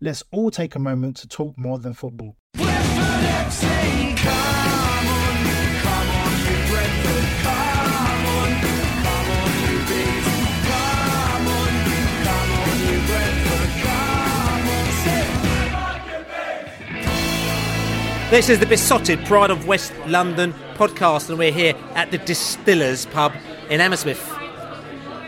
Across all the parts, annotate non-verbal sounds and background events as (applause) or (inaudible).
Let's all take a moment to talk more than football. This is the Beesotted Pride of West London podcast, and we're here at the Distillers pub in Hammersmith,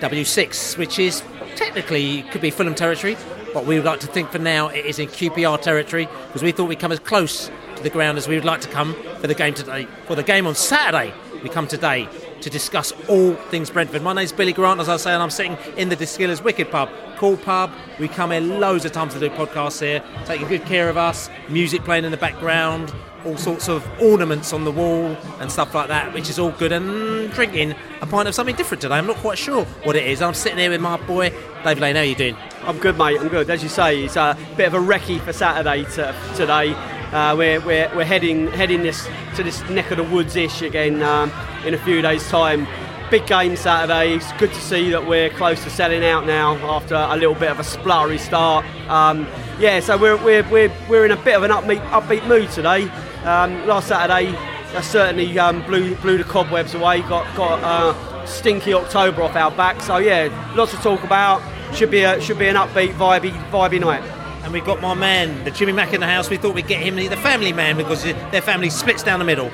W6, which is technically could be Fulham territory, but we would like to think for now it is in QPR territory because we thought we'd come as close to the ground as we would like to come for the game today. For the game on Saturday, we come today to discuss all things Brentford. My name's Billy Grant, as I say, and I'm sitting in the Distillers Wicked Pub. Cool pub. We come here loads of times to do podcasts here, taking good care of us, music playing in the background, all sorts of ornaments on the wall and stuff like that, which is all good. And drinking a pint of something different today. I'm not quite sure what it is. I'm sitting here with my boy, Dave Lane. How are you doing? I'm good, mate. I'm good. As you say, it's a bit of a recce for Saturday to, today. Uh, we're, we're, we're heading heading this to this neck of the woods ish again um, in a few days' time. Big game Saturday. It's good to see that we're close to selling out now after a little bit of a spluttery start. Um, yeah, so we're, we're, we're, we're in a bit of an upbeat, upbeat mood today. Um, last Saturday, that certainly um, blew, blew the cobwebs away. Got got uh, stinky October off our back. So yeah, lots to talk about. Should be a, should be an upbeat, vibey, vibey night. And we've got my man, the Jimmy Mack in the house. We thought we'd get him the family man because their family splits down the middle.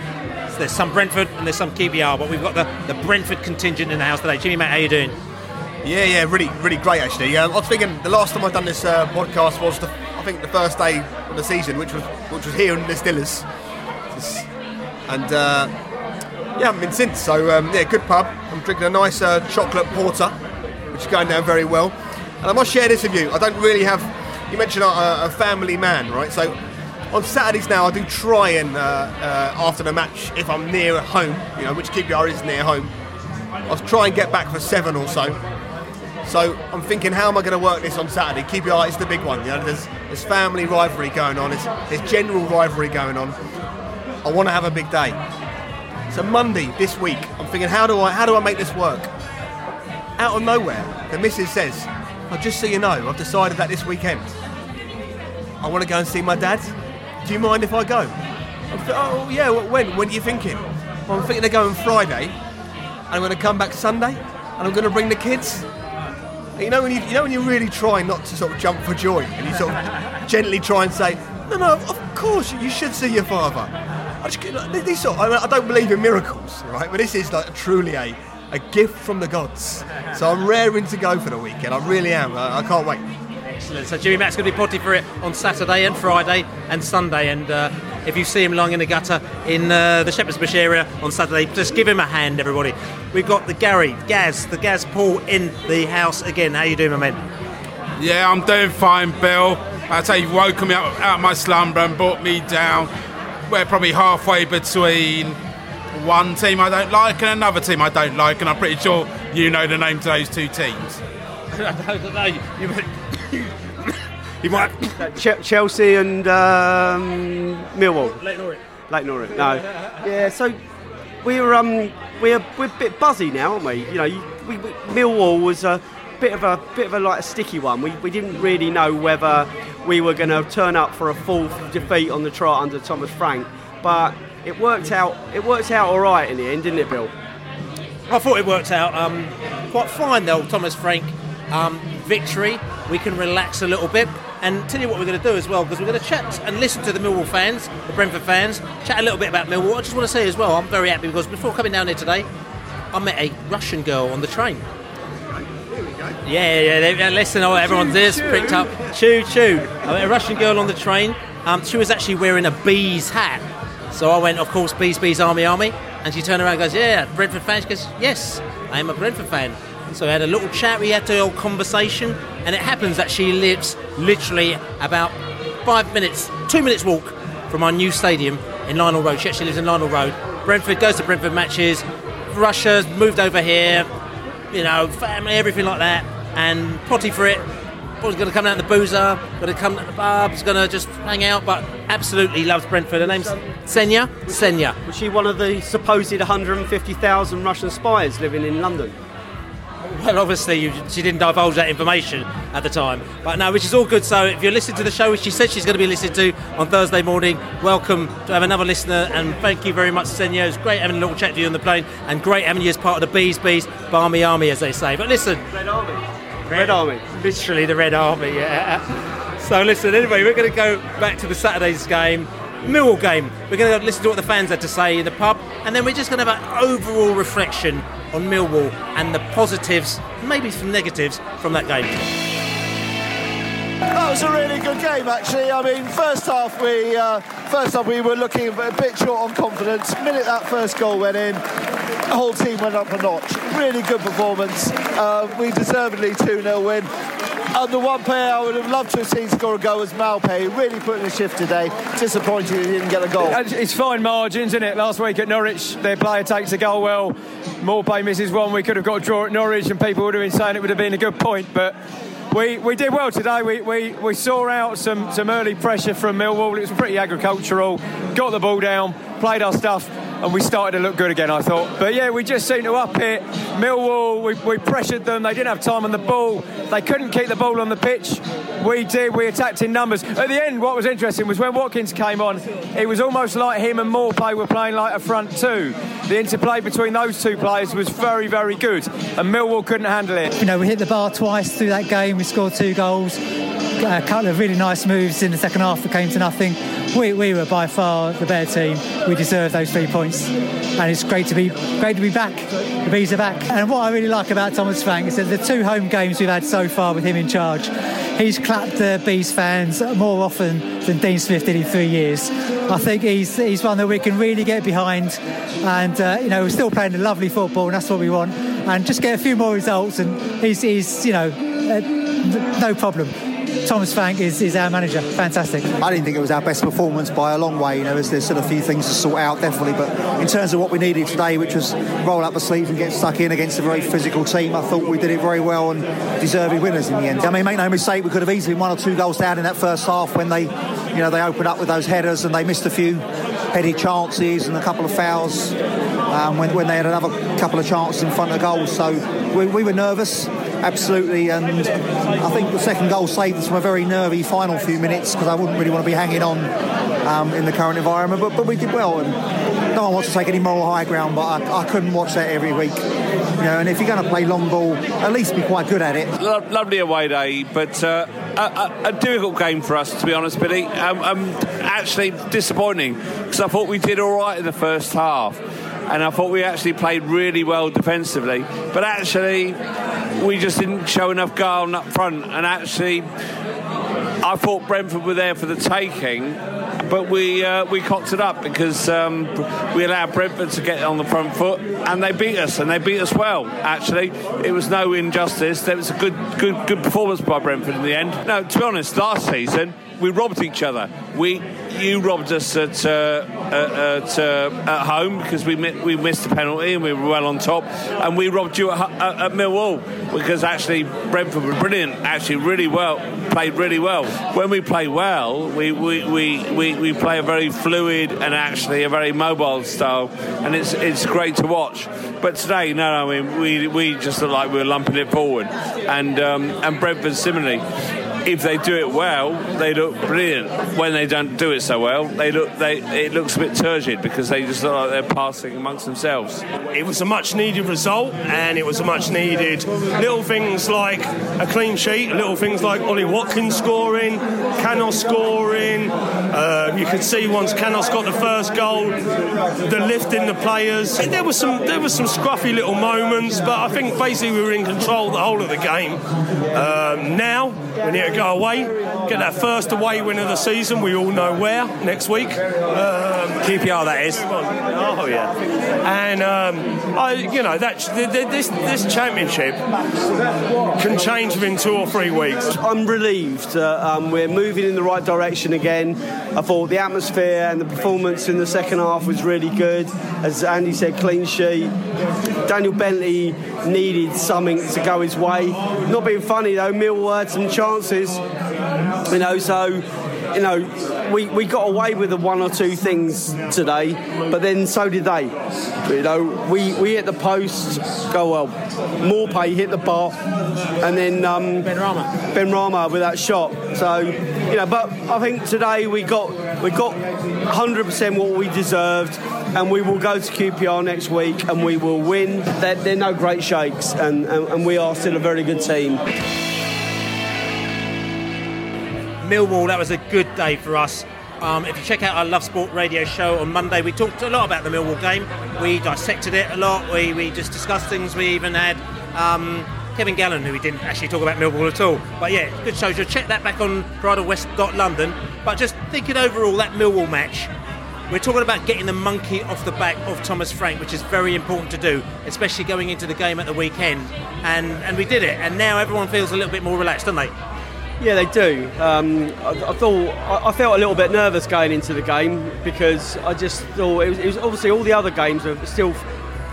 There's some Brentford and there's some QPR, but we've got the, the Brentford contingent in the house today. Jimmy Mack, how you doing? Yeah, yeah, really, really great actually. Um, I was thinking the last time I've done this uh, podcast was the, I think the first day of the season, which was which was here in the Distillers, and uh, yeah, I haven't been since. So um, yeah, good pub. I'm drinking a nice uh, chocolate porter, which is going down very well. And I must share this with you. I don't really have. You mentioned a, a family man, right? So on Saturdays now, I do try and uh, uh, after the match, if I'm near at home, you know, which QPR is near home, I'll try and get back for seven or so. So I'm thinking, how am I going to work this on Saturday? QPR is the big one. You know, there's, there's family rivalry going on. There's, there's general rivalry going on. I want to have a big day. So Monday this week, I'm thinking, how do I how do I make this work? Out of nowhere, the missus says, "Oh, just so you know, I've decided that this weekend I want to go and see my dad. Do you mind if I go?" Th- oh yeah, when? When are you thinking? Well, I'm thinking of going Friday, and I'm going to come back Sunday, and I'm going to bring the kids. And you know when you, you know when you really try not to sort of jump for joy, and you sort of (laughs) gently try and say, "No, no, of course you should see your father." I, just, these sort, I, mean, I don't believe in miracles, right? But this is like truly a, a gift from the gods. So I'm raring to go for the weekend. I really am. I, I can't wait. Excellent. So Jimmy Mack's going to be potty for it on Saturday and Friday and Sunday. And uh, if you see him lying in the gutter in uh, the Shepherd's Bush area on Saturday, just give him a hand, everybody. We've got the Gary, Gaz, the Gaz Paul in the house again. How you doing, my man? Yeah, I'm doing fine, Bill. I tell you've woken me up out of my slumber and brought me down. We're probably halfway between one team I don't like and another team I don't like, and I'm pretty sure you know the names of those two teams. (laughs) I don't know. You, You might Ch- Chelsea and um, Millwall. Leyton Orient. Leyton Orient. No. Yeah. So we're um we're we're a bit buzzy now, aren't we? You know, you, we, we, Millwall was a bit of a bit of a like a sticky one. We we didn't really know whether we were going to turn up for a full defeat on the trot under Thomas Frank. but it worked out. It worked out all right in the end, didn't it, Bill? I thought it worked out um, quite fine, though. Thomas Frank um, victory. We can relax a little bit. And tell you what we're going to do as well, because we're going to chat and listen to the Millwall fans, the Brentford fans, chat a little bit about Millwall. I just want to say as well, I'm very happy because before coming down here today, I met a Russian girl on the train. Yeah, yeah, yeah listen, oh, everyone's this pricked up. Choo choo. I met a Russian girl on the train. Um, she was actually wearing a bees hat. So I went, of course, bees, bees, army, army. And she turned around and goes, yeah, Brentford fan. She goes, yes, I am a Brentford fan. So we had a little chat, we had a little conversation, and it happens that she lives literally about five minutes, two minutes walk from our new stadium in Lionel Road. She actually lives in Lionel Road. Brentford goes to Brentford matches. Russia's moved over here, you know, family, everything like that. And potty for it. Was going to come out the boozer, going to come to the pubs, going to just hang out, but absolutely loves Brentford. Her name's Senya. Senya. Was she one of the supposed 150,000 Russian spies living in London? Well, obviously you, she didn't divulge that information at the time. But no, which is all good. So if you're listening to the show, which she said she's going to be listening to on Thursday morning, welcome to have another listener. And thank you very much, Senyo. It's great having a little chat to you on the plane, and great having you as part of the Bees Bees Barmy Army, as they say. But listen, Red Army, Red Army, literally the Red Army. Yeah. So listen, anyway, we're going to go back to the Saturday's game. Millwall game. We're going to listen to what the fans had to say in the pub, and then we're just going to have an overall reflection on Millwall and the positives, maybe some negatives from that game. That was a really good game, actually. I mean, first half we uh, first half we were looking a bit short on confidence. The minute that first goal went in, the whole team went up a notch. Really good performance. Uh, we deservedly 2 0 win. And the one player I would have loved to have seen score a goal was Maupay. Really put in a shift today. Disappointed he didn't get a goal. It's fine margins, isn't it? Last week at Norwich, their player takes a goal well. Maupay misses one. We could have got a draw at Norwich, and people would have been saying it would have been a good point. But we, we did well today. We, we, we saw out some, some early pressure from Millwall. It was pretty agricultural. Got the ball down, played our stuff and we started to look good again, I thought. But yeah, we just seemed to up it. Millwall, we, we pressured them. They didn't have time on the ball. They couldn't keep the ball on the pitch. We did. We attacked in numbers. At the end, what was interesting was when Watkins came on, it was almost like him and Maupay were playing like a front two. The interplay between those two players was very, very good, and Millwall couldn't handle it. You know, we hit the bar twice through that game. We scored two goals a couple of really nice moves in the second half that came to nothing. We, we were by far the better team. We deserve those three points, and it's great to be great to be back. The bees are back, and what I really like about Thomas Frank is that the two home games we've had so far with him in charge, he's clapped the bees fans more often than Dean Smith did in three years. I think he's he's one that we can really get behind, and uh, you know we're still playing lovely football, and that's what we want. And just get a few more results, and he's, he's you know uh, no problem. Thomas Frank is, is our manager. Fantastic. I didn't think it was our best performance by a long way. You know, there's, still a few things to sort out, definitely. But in terms of what we needed today, which was roll up the sleeves and get stuck in against a very physical team, I thought we did it very well and deserving winners in the end. I mean, make no mistake, we could have easily one or two goals down in that first half when they, you know, they opened up with those headers and they missed a few headed chances and a couple of fouls um, when, when they had another couple of chances in front of the goal. So we, we were nervous absolutely. And I think the second goal saved us from a very nervy final few minutes because I wouldn't really want to be hanging on um, in the current environment. But, but we did well, and no one wants to take any moral high ground. But I, I couldn't watch that every week. You know, and if you're going to play long ball, at least be quite good at it. Lo- lovely away day, but uh, a, a, difficult game for us, to be honest, Billy. Um, um, actually disappointing because I thought we did all right in the first half and I thought we actually played really well defensively. But actually, we just didn't show enough guile up front. And actually, I thought Brentford were there for the taking, but we uh, we cocked it up because um, we allowed Brentford to get on the front foot, and they beat us, and they beat us well. Actually, it was no injustice. There was a good good good performance by Brentford in the end. No, to be honest, last season we robbed each other. We you robbed us at uh, at, uh, at, home because we we missed the penalty and we were well on top, and we robbed you at, at, at Millwall because actually Brentford were brilliant, actually really well played really well. When we play well, we we, we, we, we play a very fluid and actually a very mobile style, and it's it's great to watch. But today, no, I mean we we just look like we were lumping it forward, and um, and Brentford similarly if they do it well, they look brilliant. When they don't do it so well, they look they it looks a bit turgid because they just look like they're passing amongst themselves. It was a much needed result, and it was a much needed little things like a clean sheet, little things like Ollie Watkins scoring, Canos scoring. Uh, you could see once Canos got the first goal, the lift in the players. There was some there was some scruffy little moments, but I think basically we were in control the whole of the game. Um, now we need to go away, get that first away win of the season. We all know where next week. Um, QPR, that is. Oh yeah, and um, I, you know that this this championship can change within two or three weeks. I'm relieved that um, we're moving in the right direction again. I thought the atmosphere and the performance in the second half was really good. As Andy said, clean sheet. Daniel Bentley needed something to go his way. Not being funny though, Millwall had some chances. You know, so you know, we, we got away with the one or two things today, but then so did they. You know, we, we hit the post, go well. Maupay hit the bar, and then um, Benrahma. Ben Rama with that shot. So, you know, but I think today we got we got 100% what we deserved, and we will go to QPR next week and we will win. They're, they're no great shakes, and, and, and we are still a very good team. Millwall, that was a good day for us. Um, if you check out our Love Sport radio show on Monday, we talked a lot about the Millwall game. We dissected it a lot. We, we just discussed things. We even had um, Kevin Gallen, who we didn't actually talk about Millwall at all. But yeah, good show. So check that back on Pride of West London. But just thinking overall, that Millwall match, we're talking about getting the monkey off the back of Thomas Frank, which is very important to do, especially going into the game at the weekend. And and we did it. And now everyone feels a little bit more relaxed, don't they? Yeah, they do. Um, I, I, thought I, felt a little bit nervous going into the game because I just thought it was, it was, obviously all the other games were still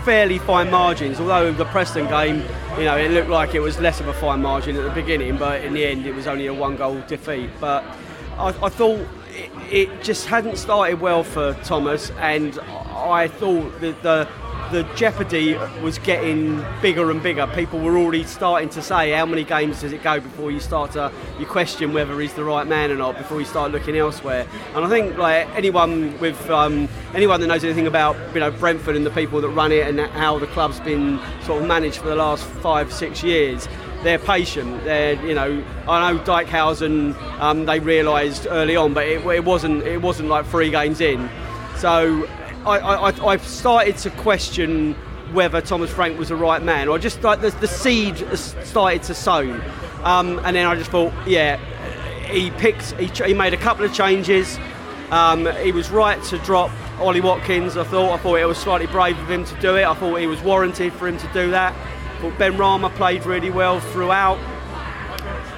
fairly fine margins. Although the Preston game, you know, it looked like it was less of a fine margin at the beginning, but in the end, it was only a one-goal defeat. But I, I thought it, it, just hadn't started well for Thomas, and I thought that the the jeopardy was getting bigger and bigger. People were already starting to say, how many games does it go before you start to you question whether he's the right man or not before you start looking elsewhere. And I think like anyone with um, anyone that knows anything about you know Brentford and the people that run it and how the club's been sort of managed for the last five six years they're patient. They're, you know, I know Dijkhuizen, um, they realised early on, but it, it, wasn't. It wasn't like three games in. So I, I, I started to question whether Thomas Frank was the right man, or just like the, the seed started to sow. Um, and then I just thought, yeah, he picked, he, he made a couple of changes. Um, he was right to drop Ollie Watkins. I thought, I thought it was slightly brave of him to do it. I thought he was warranted for him to do that. But Benrahma played really well throughout.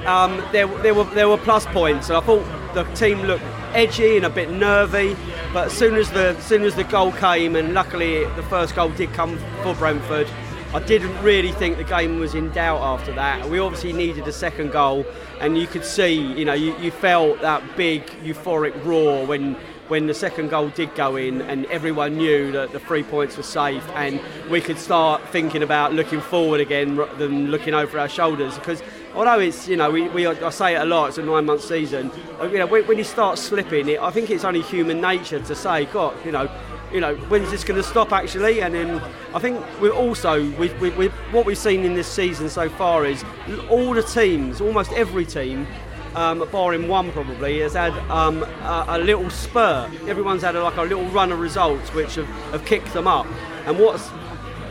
Um, there, there were there were plus points. and I thought the team looked edgy and a bit nervy. But as soon as the as soon as the goal came, and luckily the first goal did come for Brentford, I didn't really think the game was in doubt after that. We obviously needed a second goal, and you could see, you know, you, you felt that big euphoric roar when when the second goal did go in and everyone knew that the three points were safe and we could start thinking about looking forward again than looking over our shoulders because although it's you know we, we I say it a lot it's a nine month season uh, you know when, when you start slipping it, I think it's only human nature to say God you know you know when's this going to stop actually and then I think we're also we, we, we, what we've seen in this season so far is all the teams almost every team um, barring one probably, has had um, a, a, little spur. Everyone's had a, like a little run of results which have, have kicked them up. And what's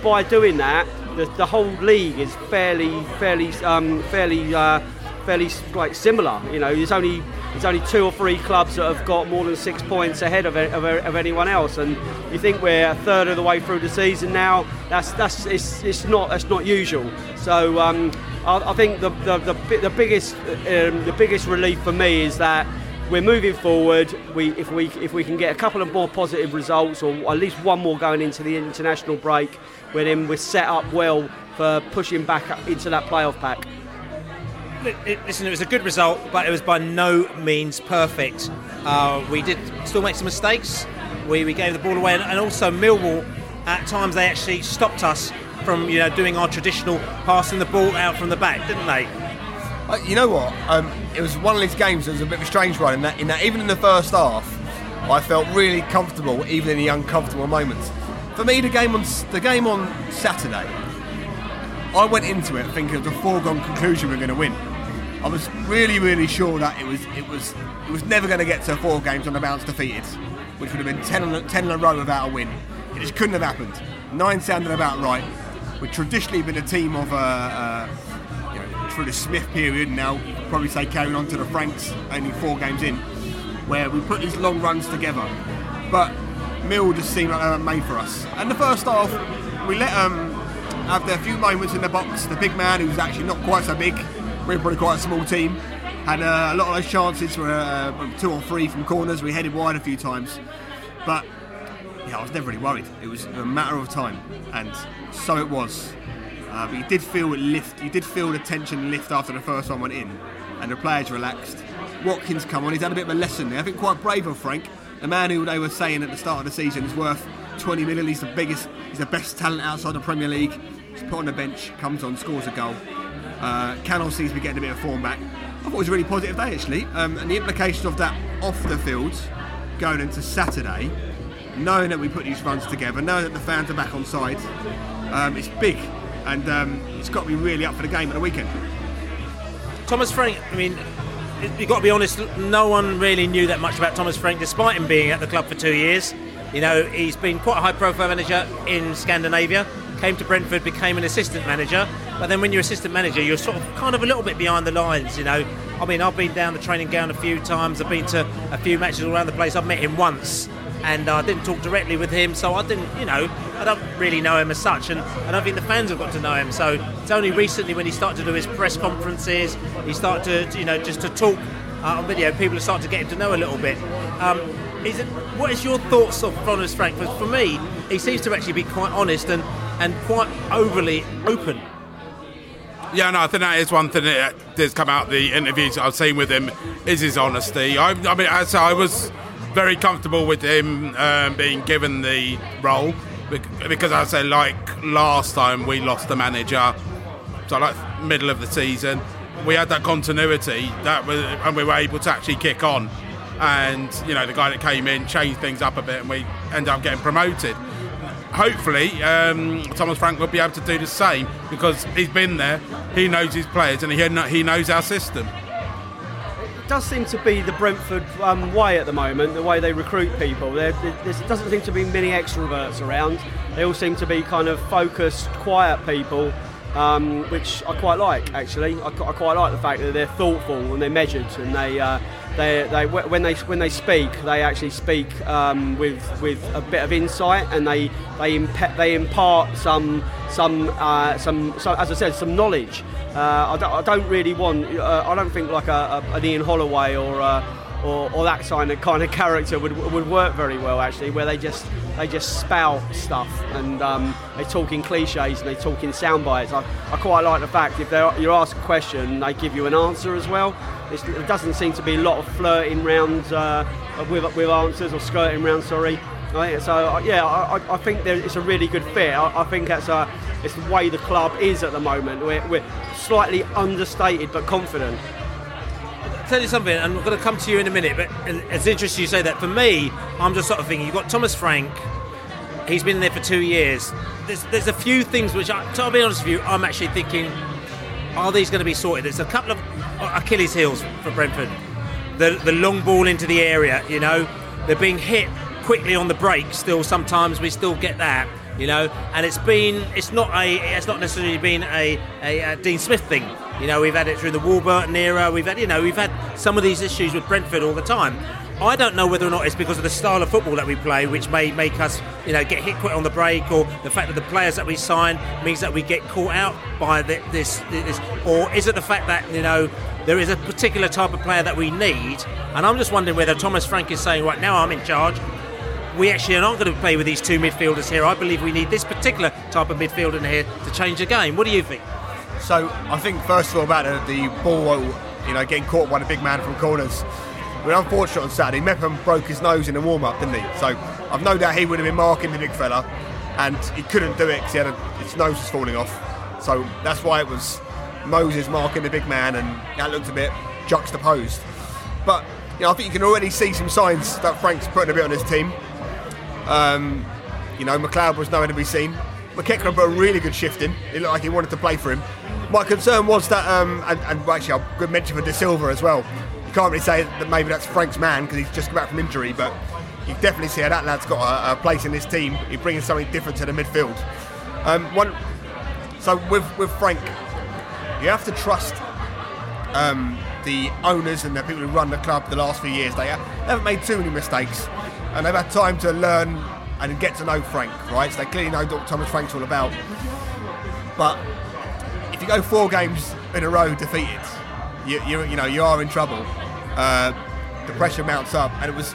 by doing that, the, the whole league is fairly, fairly, um, fairly, uh, fairly like similar. You know, there's only there's only two or three clubs that have got more than six points ahead of, of, of anyone else, and you think we're a third of the way through the season now. That's that's it's, it's not that's not usual. So um, I, I, think the the, the, the biggest um, the biggest relief for me is that we're moving forward. We, if we if we can get a couple of more positive results, or at least one more going into the international break, then we're set up well for pushing back into that playoff pack listen, it was a good result, but it was by no means perfect. Uh, we did still make some mistakes. We, we gave the ball away, and, and also Millwall, at times they actually stopped us from you know doing our traditional passing the ball out from the back, didn't they? Uh, you know what? Um, it was one of these games that was a bit of a strange one in that, in that even in the first half, I felt really comfortable, even in the uncomfortable moments. For me, the game on the game on Saturday, I went into it thinking it was a foregone conclusion we are going to win. I was really, really sure that it was it was it was never going to get to four games on the bounce defeated, which would have been 10 in, a, 10 in a row without a win. It just couldn't have happened. Nine sounded about right. We've traditionally been a team of uh, uh, you know, through the Smith period, now probably say carrying on to the Franks, only four games in, where we put these long runs together. But Mill just seemed like they were made for us. And the first half, we let them have their few moments in the box. The big man, who's actually not quite so big, we're probably quite a small team, had uh, a lot of those chances for uh, two or three from corners. We headed wide a few times, but yeah, I was never really worried. It was a matter of time, and so it was. Uh, but you did feel it lift. You did feel the tension lift after the first one went in, and the players relaxed. Watkins come on. He's had a bit of a lesson there. I think quite brave of Frank, the man who they were saying at the start of the season is worth 20 million. He's the biggest. He's the best talent outside the Premier League. He's put on the bench, comes on, scores a goal. Uh, seems to be getting a bit of form back. I thought it was a really positive day actually, um, and the implication of that off the field going into Saturday, knowing that we put these runs together, knowing that the fans are back on side, um, it's big, and um, it's got to be really up for the game at the weekend. Thomas Frank, I mean, you've got to be honest, no one really knew that much about Thomas Frank, despite him being at the club for two years. You know, he's been quite a high profile manager in Scandinavia, came to Brentford, became an assistant manager. But then when you're assistant manager, you're sort of kind of a little bit behind the lines, you know. I mean, I've been down the training ground a few times, I've been to a few matches all around the place, I've met him once. And I didn't talk directly with him, so I didn't, you know, I don't really know him as such, and I don't think the fans have got to know him. So it's only recently when he started to do his press conferences, he started to, you know, just to talk uh, on video, people starting to get him to know a little bit. Um, is it, what is your thoughts of Thomas Frank? For, for me, he seems to actually be quite honest and, and quite overly open. Yeah, no, I think that is one thing that does come out the interviews I've seen with him is his honesty. I, I mean, as I was very comfortable with him um, being given the role bec- because I say like last time we lost the manager, so like middle of the season, we had that continuity that was, and we were able to actually kick on. And you know, the guy that came in changed things up a bit, and we ended up getting promoted hopefully um, Thomas Frank will be able to do the same because he's been there, he knows his players, and he he knows our system. Does seem to be the Brentford um, way at the moment, the way they recruit people. There, there doesn't seem to be many extroverts around. They all seem to be kind of focused, quiet people, um, which I quite like actually. I, I, quite like the fact that they're thoughtful and they're measured and they. Uh, they, they, when they when they speak, they actually speak um, with with a bit of insight, and they they imp- they impart some some uh, some so, as I said some knowledge. Uh, I, don't, I, don't, really want. Uh, I don't think like a, a, an Ian Holloway or, uh, or, or that kind of kind of character would would work very well actually, where they just they just spout stuff and um, they talk in cliches and they talk in sound bites. I, I quite like the fact if you ask a question, they give you an answer as well. It's, it doesn't seem to be a lot of flirting round uh, with, with answers or skirting round. Sorry. So yeah, I, I think there, it's a really good fit. I, I think that's a, it's the way the club is at the moment. We're, we're slightly understated but confident tell you something, and I'm going to come to you in a minute, but it's interesting you say that. For me, I'm just sort of thinking, you've got Thomas Frank, he's been there for two years. There's, there's a few things which, I, to be honest with you, I'm actually thinking, are these going to be sorted? There's a couple of uh, Achilles heels for Brentford. The, the long ball into the area, you know, they're being hit quickly on the break. Still, sometimes we still get that, you know. And it's been, it's not a, it's not necessarily been a, a, a Dean Smith thing. You know, we've had it through the Warburton era. We've had, you know, we've had some of these issues with Brentford all the time. I don't know whether or not it's because of the style of football that we play, which may make us, you know, get hit quick on the break, or the fact that the players that we sign means that we get caught out by this, this, or is it the fact that you know there is a particular type of player that we need? And I'm just wondering whether Thomas Frank is saying, right now I'm in charge. We actually are not going to play with these two midfielders here. I believe we need this particular type of midfielder in here to change the game. What do you think? So I think first of all about uh, the ball, uh, you know, getting caught by the big man from corners we are unfortunate on Saturday. Mepham broke his nose in the warm up, didn't he? So I've no doubt he would have been marking the big fella, and he couldn't do it because his nose was falling off. So that's why it was Moses marking the big man, and that looked a bit juxtaposed. But you know, I think you can already see some signs that Frank's putting a bit on his team. Um, you know, McLeod was nowhere to be seen. McEachran put a really good shift in. It looked like he wanted to play for him. My concern was that, um, and, and actually, I've good mention for Dasilva as well. You can't really say that maybe that's Frank's man because he's just come back from injury, but you definitely see how that lad's got a, a place in this team. He brings something different to the midfield. Um, one, so with with Frank, you have to trust um, the owners and the people who run the club the last few years. They haven't made too many mistakes, and they've had time to learn and get to know Frank. Right, so they clearly know what Thomas Frank's all about. But if you go four games in a row defeated, you you, you know you are in trouble. Uh, the pressure mounts up, and it was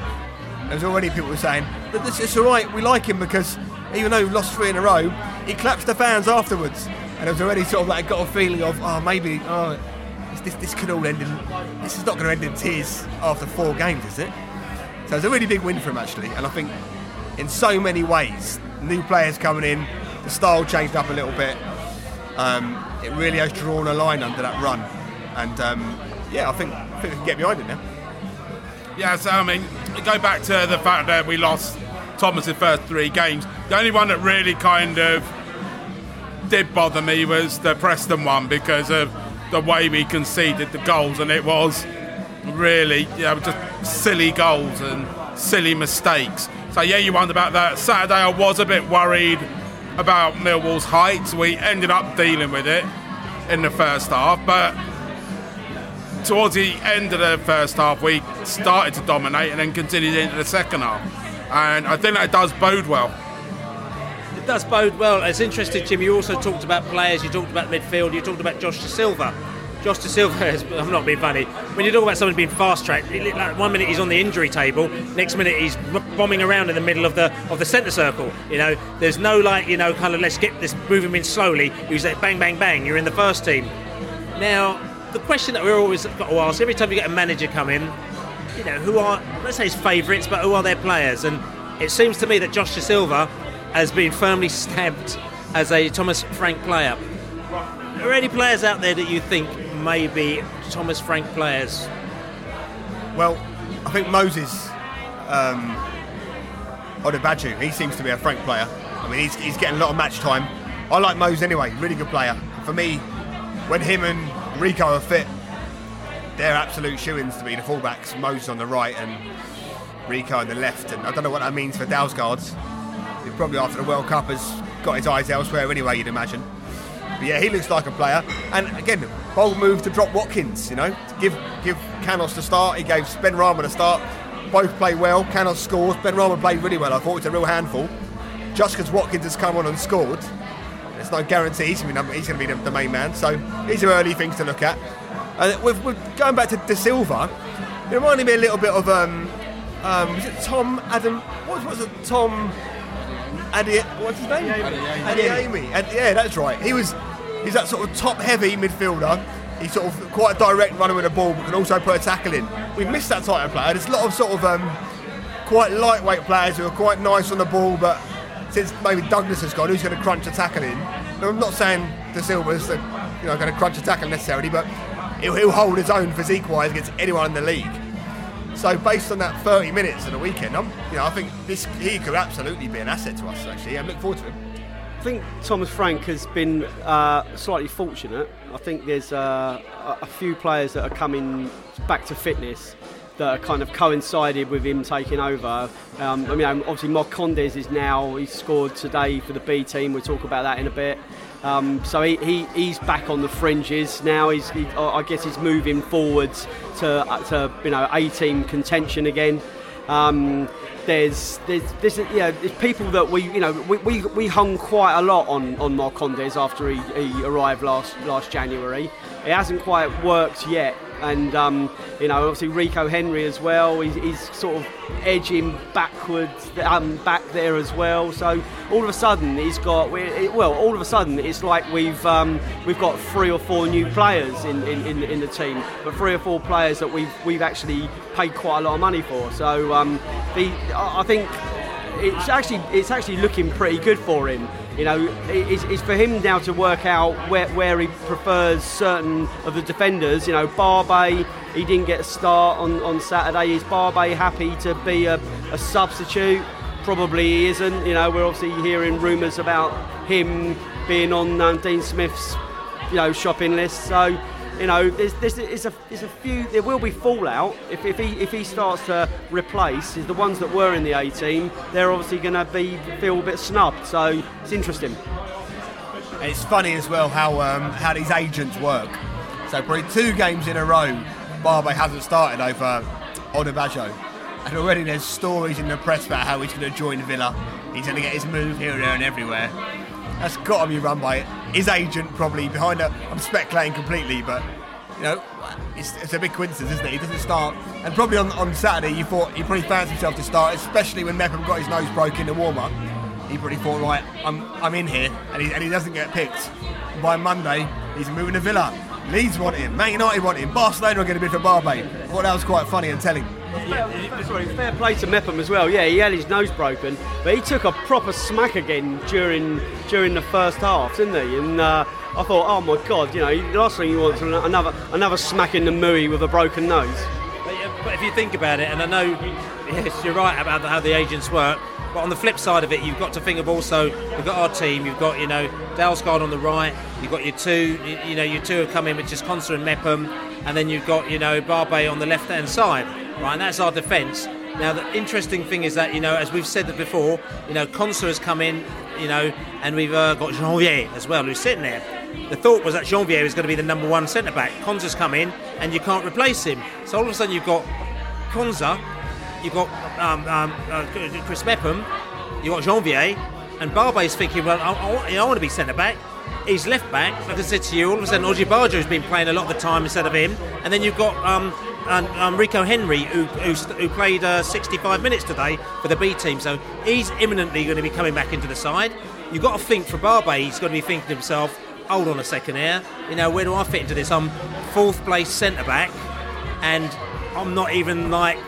there was already people were saying that this is all right. We like him because even though we lost three in a row, he claps the fans afterwards, and it was already sort of like got a feeling of oh maybe oh this, this could all end in this is not going to end in tears after four games, is it? So it's a really big win for him actually, and I think in so many ways, new players coming in, the style changed up a little bit. Um, it really has drawn a line under that run, and um, yeah, I think I think we can get behind it now. Yeah, so I mean, go back to the fact that we lost Thomas's first three games. The only one that really kind of did bother me was the Preston one because of the way we conceded the goals, and it was really you know, just silly goals and silly mistakes. So yeah, you wonder about that. Saturday, I was a bit worried about Millwall's height. We ended up dealing with it in the first half, but towards the end of the first half, we started to dominate and then continued into the second half. And I think that does bode well. It does bode well. It's interesting, Jim. You also talked about players. You talked about midfield. You talked about Josh Dasilva. Josh Dasilva (laughs) I'm not being funny. When you talk about someone being fast tracked, like one minute he's on the injury table, next minute he's bombing around in the middle of the of the centre circle. You know, there's no like you know kind of let's get this move him in slowly. He's like bang bang bang. You're in the first team. Now the question that we're always got to ask every time you get a manager come in, you know, who are let's say his favourites, but who are their players? And it seems to me that Josh Dasilva has been firmly stabbed as a Thomas Frank player. Are there any players out there that you think may be Thomas Frank players? Well, I think Moses um, Odubajo, he seems to be a Frank player. I mean, he's, he's getting a lot of match time. I like Moses anyway, really good player. For me, when him and Rico are fit, they're absolute shoe-ins to be the fullbacks. Moses on the right and Rico on the left. And I don't know what that means for Dalsgaard's. He probably after the World Cup has got his eyes elsewhere anyway, you'd imagine. But yeah, he looks like a player. And again, bold move to drop Watkins, you know, to give give Canos the start. He gave Benrahma the start. Both play well. Canos scores. Benrahma played really well. I thought it was a real handful. Just because Watkins has come on and scored, there's no guarantee he's going to be, he's going to be the, the, main man. So these are early things to look at. And with, with going back to Dasilva, it reminded me a little bit of um, um, was it Tom Adam? What was, it? Tom Adi? What's his name? Adeyemi. Yeah, that's right. He was. He's that sort of top-heavy midfielder. He's sort of quite a direct runner with the ball, but can also put a tackle in. We've missed that type of player. There's a lot of sort of um, quite lightweight players who are quite nice on the ball, but since maybe Douglas has gone, who's going to crunch a tackle in? I'm not saying Dasilva's you know going to crunch a tackle necessarily, but he'll, he'll hold his own physique-wise against anyone in the league. So based on that 30 minutes of the weekend, I'm, you know, I think this he could absolutely be an asset to us. Actually, I'm looking forward to him. I think Thomas Frank has been uh, slightly fortunate. I think there's uh, a few players that are coming back to fitness that are kind of coincided with him taking over. Um, I mean, obviously, Marcondes is now, he scored today for the B team. We'll talk about that in a bit. Um, so he, he, he's back on the fringes now. He's, he, I guess he's moving forwards to, to you know, A team contention again. Um, there's there's, there's you know, there's people that we you know we, we, we hung quite a lot on on Marcondes after he, he arrived last last January. It hasn't quite worked yet and um, you know obviously Rico Henry as well. He's, he's sort of edging backwards, um, back there as well. So all of a sudden he's got well, all of a sudden it's like we've um, we've got three or four new players in, in, in, in, the team, but three or four players that we've we've actually paid quite a lot of money for. So um, the, I think it's actually it's actually looking pretty good for him You know, it's, it's for him now to work out where, where he prefers certain of the defenders. You know, Barbet, he didn't get a start on, on Saturday. Is Barbet happy to be a, a substitute? Probably he isn't. You know, we're obviously hearing rumours about him being on um, Dean Smith's, you know, shopping list. So you know, there's, there's, a, there's a few, there will be fallout if, if, he, if he starts to replace the ones that were in the A team, they're obviously going to be feel a bit snubbed. So it's interesting. It's funny as well how um, how these agents work. So probably two games in a row, Barbet hasn't started over Odubajo. And already there's stories in the press about how he's going to join Villa. He's going to get his move here, there, and everywhere. That's got to be run by his agent, probably behind it. I'm speculating completely, but you know, it's, it's, a big coincidence, isn't it? He doesn't start, and probably on, on Saturday, you thought he probably fancied himself to start, especially when Mepham got his nose broken in the warm up. He probably thought, right, I'm, I'm in here, and he, and he doesn't get picked. By Monday, he's moving to Villa. Leeds want him, Man United want him, Barcelona are going to bid for Barbet. I thought that was quite funny and telling. Yeah, sorry, fair play to Mepham as well. Yeah, he had his nose broken, but he took a proper smack again during during the first half, didn't he? And uh, I thought, oh my god, you know, the last thing you want is another another smack in the mooey with a broken nose. But, but if you think about it, and I know, yes, you're right about how the agents work. But on the flip side of it, you've got to think of also you've got our team. You've got you know Dalsgaard on the right. You've got your two. You, know your two have come in, which is Konsa and Mepham, and then you've got you know Barbet on the left hand side right? And that's our defence. Now, the interesting thing is that, you know, as we've said before, you know, Konsa has come in, you know, and we've uh, got Jeanvier as well, who's sitting there. The thought was that Jeanvier was going to be the number one centre back. Konsa's come in, and you can't replace him. So all of a sudden, you've got Konsa, you've got um, um, uh, Chris Mepham, you've got Jeanvier, and Barbet's thinking, well, I, I, I want to be centre back. He's left back. Like I said to you, all of a sudden, Odubajo's been playing a lot of the time instead of him. And then you've got um, and um, Rico Henry, who, who, who played uh, 65 minutes today for the B team. So he's imminently going to be coming back into the side. You've got to think for Barbet, he's got to be thinking to himself, hold on a second here, you know, where do I fit into this? I'm fourth place centre back, and I'm not even like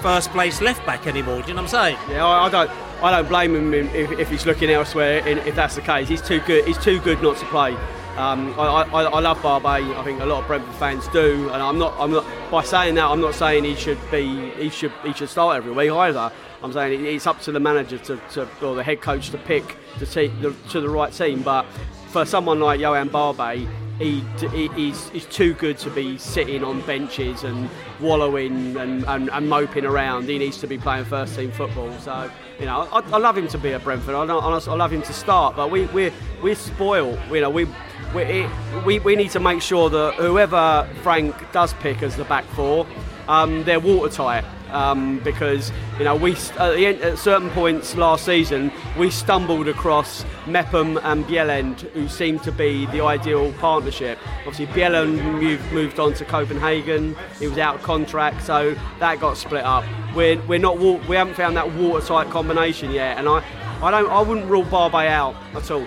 first place left back anymore. Do you know what I'm saying? Yeah, I, I don't. I don't blame him if, if he's looking elsewhere. If that's the case, he's too good. He's too good not to play. Um, I, I, I, love Barbet. I think a lot of Brentford fans do, and I'm not. I'm not. By saying that, I'm not saying he should be. He should. He should start every week either. I'm saying it's up to the manager to, to or the head coach to pick the, the, to the right team. But for someone like Yoann Barbet, he, he, he's, he's too good to be sitting on benches and wallowing and, and, and, moping around. He needs to be playing first team football. So, you know, I, I love him to be at Brentford. I, I, love him to start, but we, we're, we're spoiled. You know, we we, we, we need to make sure that whoever Frank does pick as the back four, um, they're watertight. Um, because you know we at, end, at, certain points last season we stumbled across Mepham and Bjelland who seemed to be the ideal partnership. Obviously Bjelland moved, moved on to Copenhagen. He was out of contract, so that got split up. We're, we're not we haven't found that watertight combination yet, and I I don't I wouldn't rule Barbet out at all.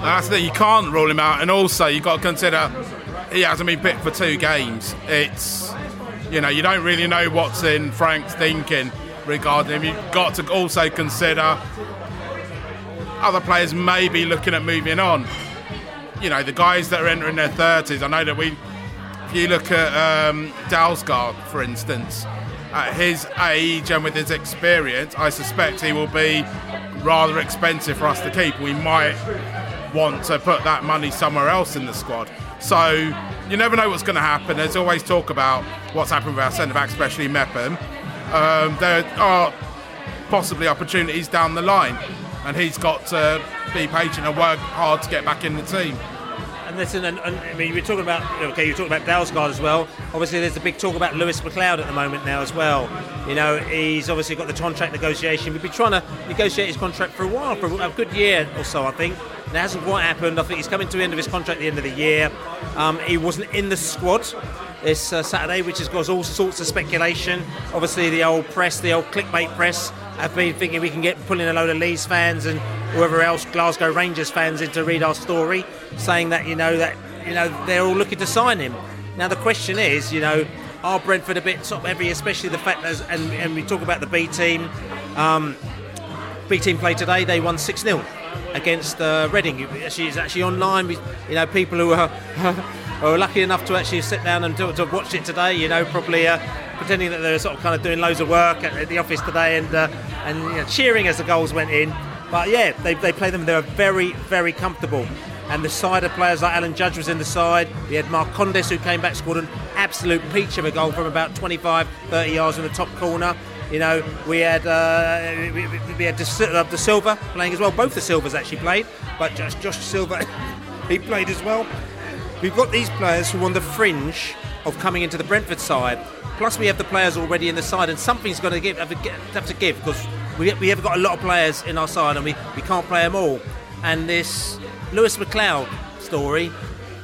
That's the you can't rule him out, and also you've got to consider he hasn't been picked for two games. It's you know you don't really know what's in Frank's thinking regarding him. You've got to also consider other players may be looking at moving on. You know the guys that are entering their thirties. I know that we, if you look at um, Dalsgaard, for instance, at his age and with his experience, I suspect he will be rather expensive for us to keep. We might want to put that money somewhere else in the squad. So you never know what's going to happen. There's always talk about what's happened with our centre back, especially Mepham. Um, there are possibly opportunities down the line, and he's got to be patient and work hard to get back in the team. And listen, and, and I mean, we're talking about okay, you're talking about Dalsgaard as well. Obviously, there's a big talk about Lewis McLeod at the moment now as well. You know, he's obviously got the contract negotiation. We've been trying to negotiate his contract for a while, for a good year or so, I think. It hasn't quite happened. I think he's coming to the end of his contract at the end of the year. Um, he wasn't in the squad this uh, Saturday, which has caused all sorts of speculation. Obviously, the old press, the old clickbait press, have been thinking we can get pulling a load of Leeds fans and whoever else, Glasgow Rangers fans, in to read our story, saying that you know that you know they're all looking to sign him. Now the question is, you know, are Brentford a bit top heavy, especially the fact that, and, and we talk about the B team. Um, B team play today, they won 6 0 against uh, Reading. She's actually online. We, you know, people who are, (laughs) are lucky enough to actually sit down and to, to watch it today. You know, probably uh, pretending that they're sort of kind of doing loads of work at, at the office today and uh, and you know, cheering as the goals went in. But yeah, they, they play them. They're very very comfortable. And the side of players like Alan Judge was in the side. We had Marcondes who came back, scored an absolute peach of a goal from about 25, 30 yards in the top corner. You know, we had uh, we, had De, uh, Dasilva playing as well. Both the Silvers actually played, but just Josh Silva, (laughs) he played as well. We've got these players who are on the fringe of coming into the Brentford side. Plus, we have the players already in the side, and something's going to give have, to, have to give because we, we have got a lot of players in our side, and we, we can't play them all. And this Lewis McLeod story,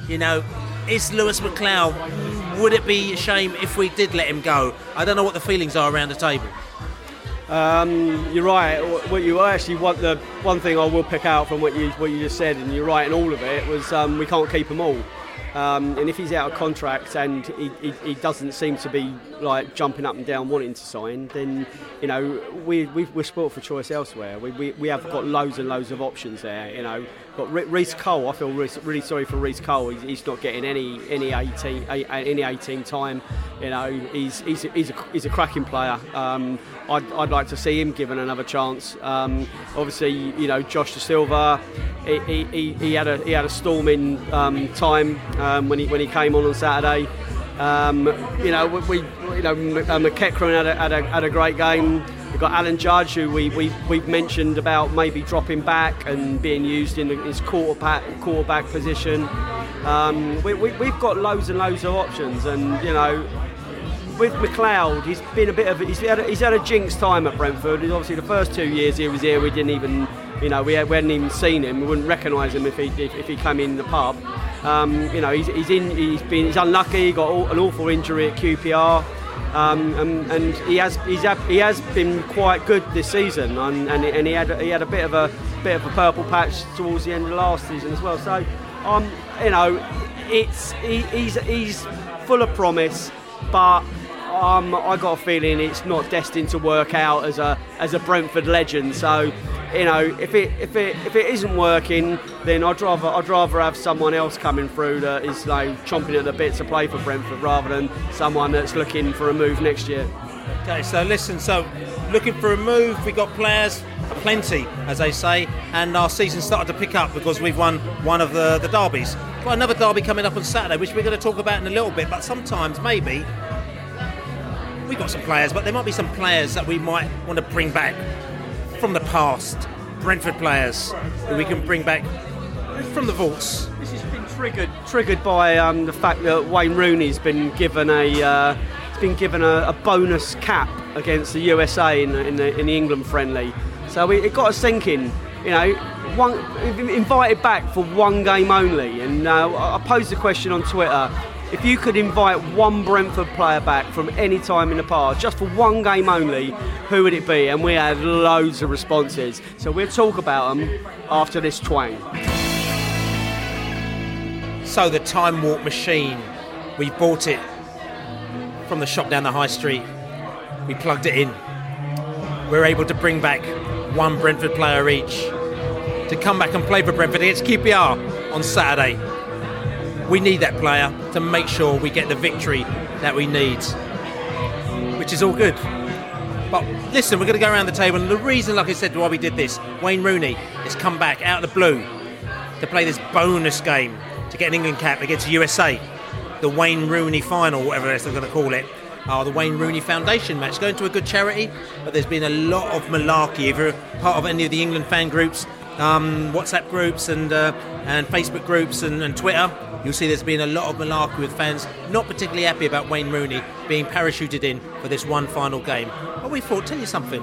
you know, is Lewis McLeod? Would it be a shame if we did let him go? I don't know what the feelings are around the table. Um, you're right. What you actually want the one thing I will pick out from what you what you just said, and you're right in all of it was um, we can't keep them all. Um, and if he's out of contract and he, he, he, doesn't seem to be like jumping up and down wanting to sign, then you know we, we are spoilt for choice elsewhere. We, we, we have got loads and loads of options there. You know, got Reece Cole. I feel really sorry for Reece Cole. He's, not getting any any 18 any 18 time. You know, he's he's a, he's a, he's a cracking player. Um, I'd, I'd like to see him given another chance. Um, obviously, you know, Josh Dasilva. He, he, he had a he had a storming um, time um, when he when he came on on Saturday. Um, you know, we, you know McEachran had a, had a, had a great game. We've got Alan Judge, who we, we, we've mentioned about maybe dropping back and being used in his quarterback, quarterback position. Um, we, we, we've got loads and loads of options, and you know, with McLeod, he's been a bit of he's had a, he's had a jinx time at Brentford. He's Obviously, the first two years he was here, we didn't even you know we, had, we hadn't even seen him. We wouldn't recognise him if he if, if, he came in the pub. Um, you know, he's, he's in he's been he's unlucky. He got all, an awful injury at QPR. Um, and, and, he has had, he has been quite good this season, and, and, and, he had he had a bit of a bit of a purple patch towards the end of last season as well. So, um, you know, it's he, he's he's full of promise, but um, I got a feeling it's not destined to work out as a as a Brentford legend. So you know, if it if it if it isn't working, then I'd rather I'd rather have someone else coming through that is like chomping at the bit to play for Brentford rather than someone that's looking for a move next year. Okay, so listen, so looking for a move, we got players plenty, as they say, and our season started to pick up because we've won one of the, the derbies. Got another derby coming up on Saturday, which we're going to talk about in a little bit, but sometimes maybe we've got some players, but there might be some players that we might want to bring back from the past, Brentford players who we can bring back from the vaults. This has been triggered triggered by um, the fact that Wayne Rooney's been given a uh, been given a, a, bonus cap against the USA in, in, the, in the England friendly. So we, it got us thinking, you know, one invited back for one game only. And uh, I posed the question on Twitter if you could invite one Brentford player back from any time in the past, just for one game only, who would it be? And we had loads of responses. So we'll talk about them after this twang. So the Time Warp machine, we bought it from the shop down the high street. We plugged it in. We're able to bring back one Brentford player each to come back and play for Brentford against QPR on Saturday we need that player to make sure we get the victory that we need, which is all good. But listen, we're going to go around the table, and the reason, like I said, why we did this, Wayne Rooney has come back out of the blue to play this bonus game to get an England cap against USA, the Wayne Rooney final, whatever else they're going to call it. Uh, the Wayne Rooney Foundation match going to a good charity, but there's been a lot of malarkey. If you're part of any of the England fan groups, um, WhatsApp groups, and uh, and Facebook groups, and, and Twitter, you'll see there's been a lot of malarkey with fans not particularly happy about Wayne Rooney being parachuted in for this one final game. But we thought, tell you something,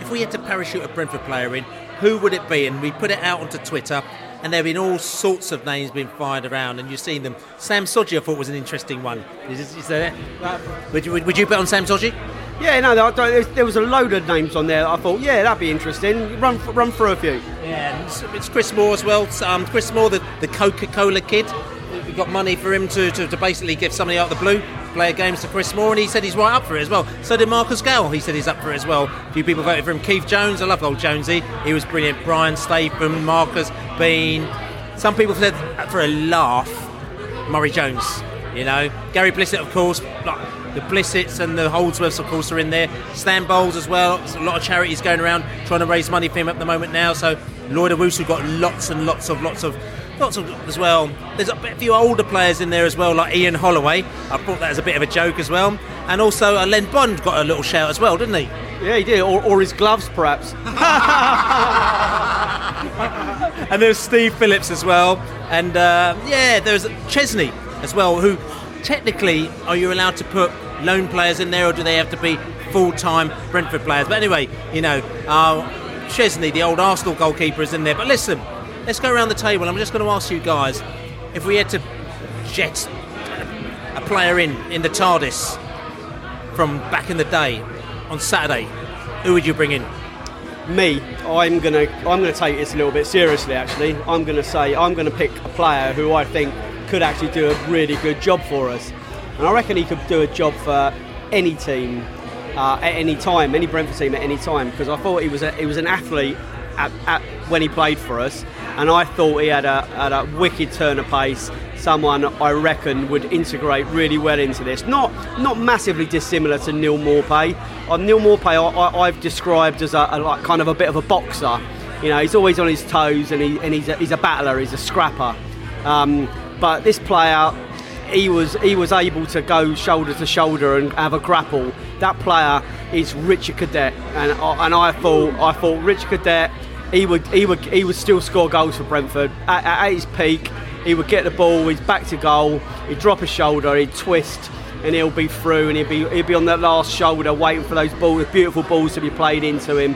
if we had to parachute a Brentford player in, who would it be? And we put it out onto Twitter, and there have been all sorts of names being fired around, and you've seen them. Sam Sodje, I thought, was an interesting one. Is, is there, would, you, would you bet on Sam Sodje? Yeah, no, there was a load of names on there. I thought, yeah, that'd be interesting. Run, run through a few. Yeah, it's Chris Moore as well. Um, Chris Moore, the, the Coca-Cola kid, we got money for him to, to, to, basically give somebody out the blue. player games to Chris Moore, and he said he's right up for it as well. So did Marcus Gayle. He said he's up for it as well. A few people voted for him. Keith Jones, I love old Jonesy. He was brilliant. Brian Statham, Marcus Bean. Some people said for a laugh, Murray Jones. You know, Gary Blissett, of course. Like the Blissets and the Holdsworths, of course, are in there. Stan Bowles as well. There's a lot of charities going around trying to raise money for him at the moment now. So Lloyd Owusu got lots and lots of lots of lots of as well. There's a bit- few older players in there as well, like Ian Holloway. I brought that as a bit of a joke as well. And also uh, Len Bond got a little shout as well, didn't he? Yeah, he did, or, or his gloves, perhaps. (laughs) and there's Steve Phillips as well, and uh, yeah, there's Szczesny as well. Who technically are you allowed to put loan players in there, or do they have to be full-time Brentford players? But anyway, you know, uh, Szczesny, the old Arsenal goalkeeper, is in there. But listen, let's go around the table. I'm just going to ask you guys if we had to jet a player in in the TARDIS from back in the day on Saturday, who would you bring in? Me, I'm gonna I'm gonna take this a little bit seriously. Actually, I'm gonna say I'm gonna pick a player who I think could actually do a really good job for us, and I reckon he could do a job for any team uh, at any time, any Brentford team at any time. Because I thought he was a, he was an athlete at, at, when he played for us, and I thought he had a, had a wicked turn of pace. Someone I reckon would integrate really well into this. Not not massively dissimilar to Neal Maupay. Uh, Neal Maupay, I, I've described as a, a like kind of a bit of a boxer. You know, he's always on his toes, and, he, and he's, a, he's a battler, he's a scrapper. Um, but this player, he was he was able to go shoulder to shoulder and have a grapple. That player is Richard Cadette, and I- and I thought I thought Richard Cadette, he would he would he would still score goals for Brentford at, at his peak. He would get the ball, he's back to goal, he'd drop a shoulder, he'd twist, and he'll be through, and he'd be he'd be on that last shoulder waiting for those balls, beautiful balls to be played into him.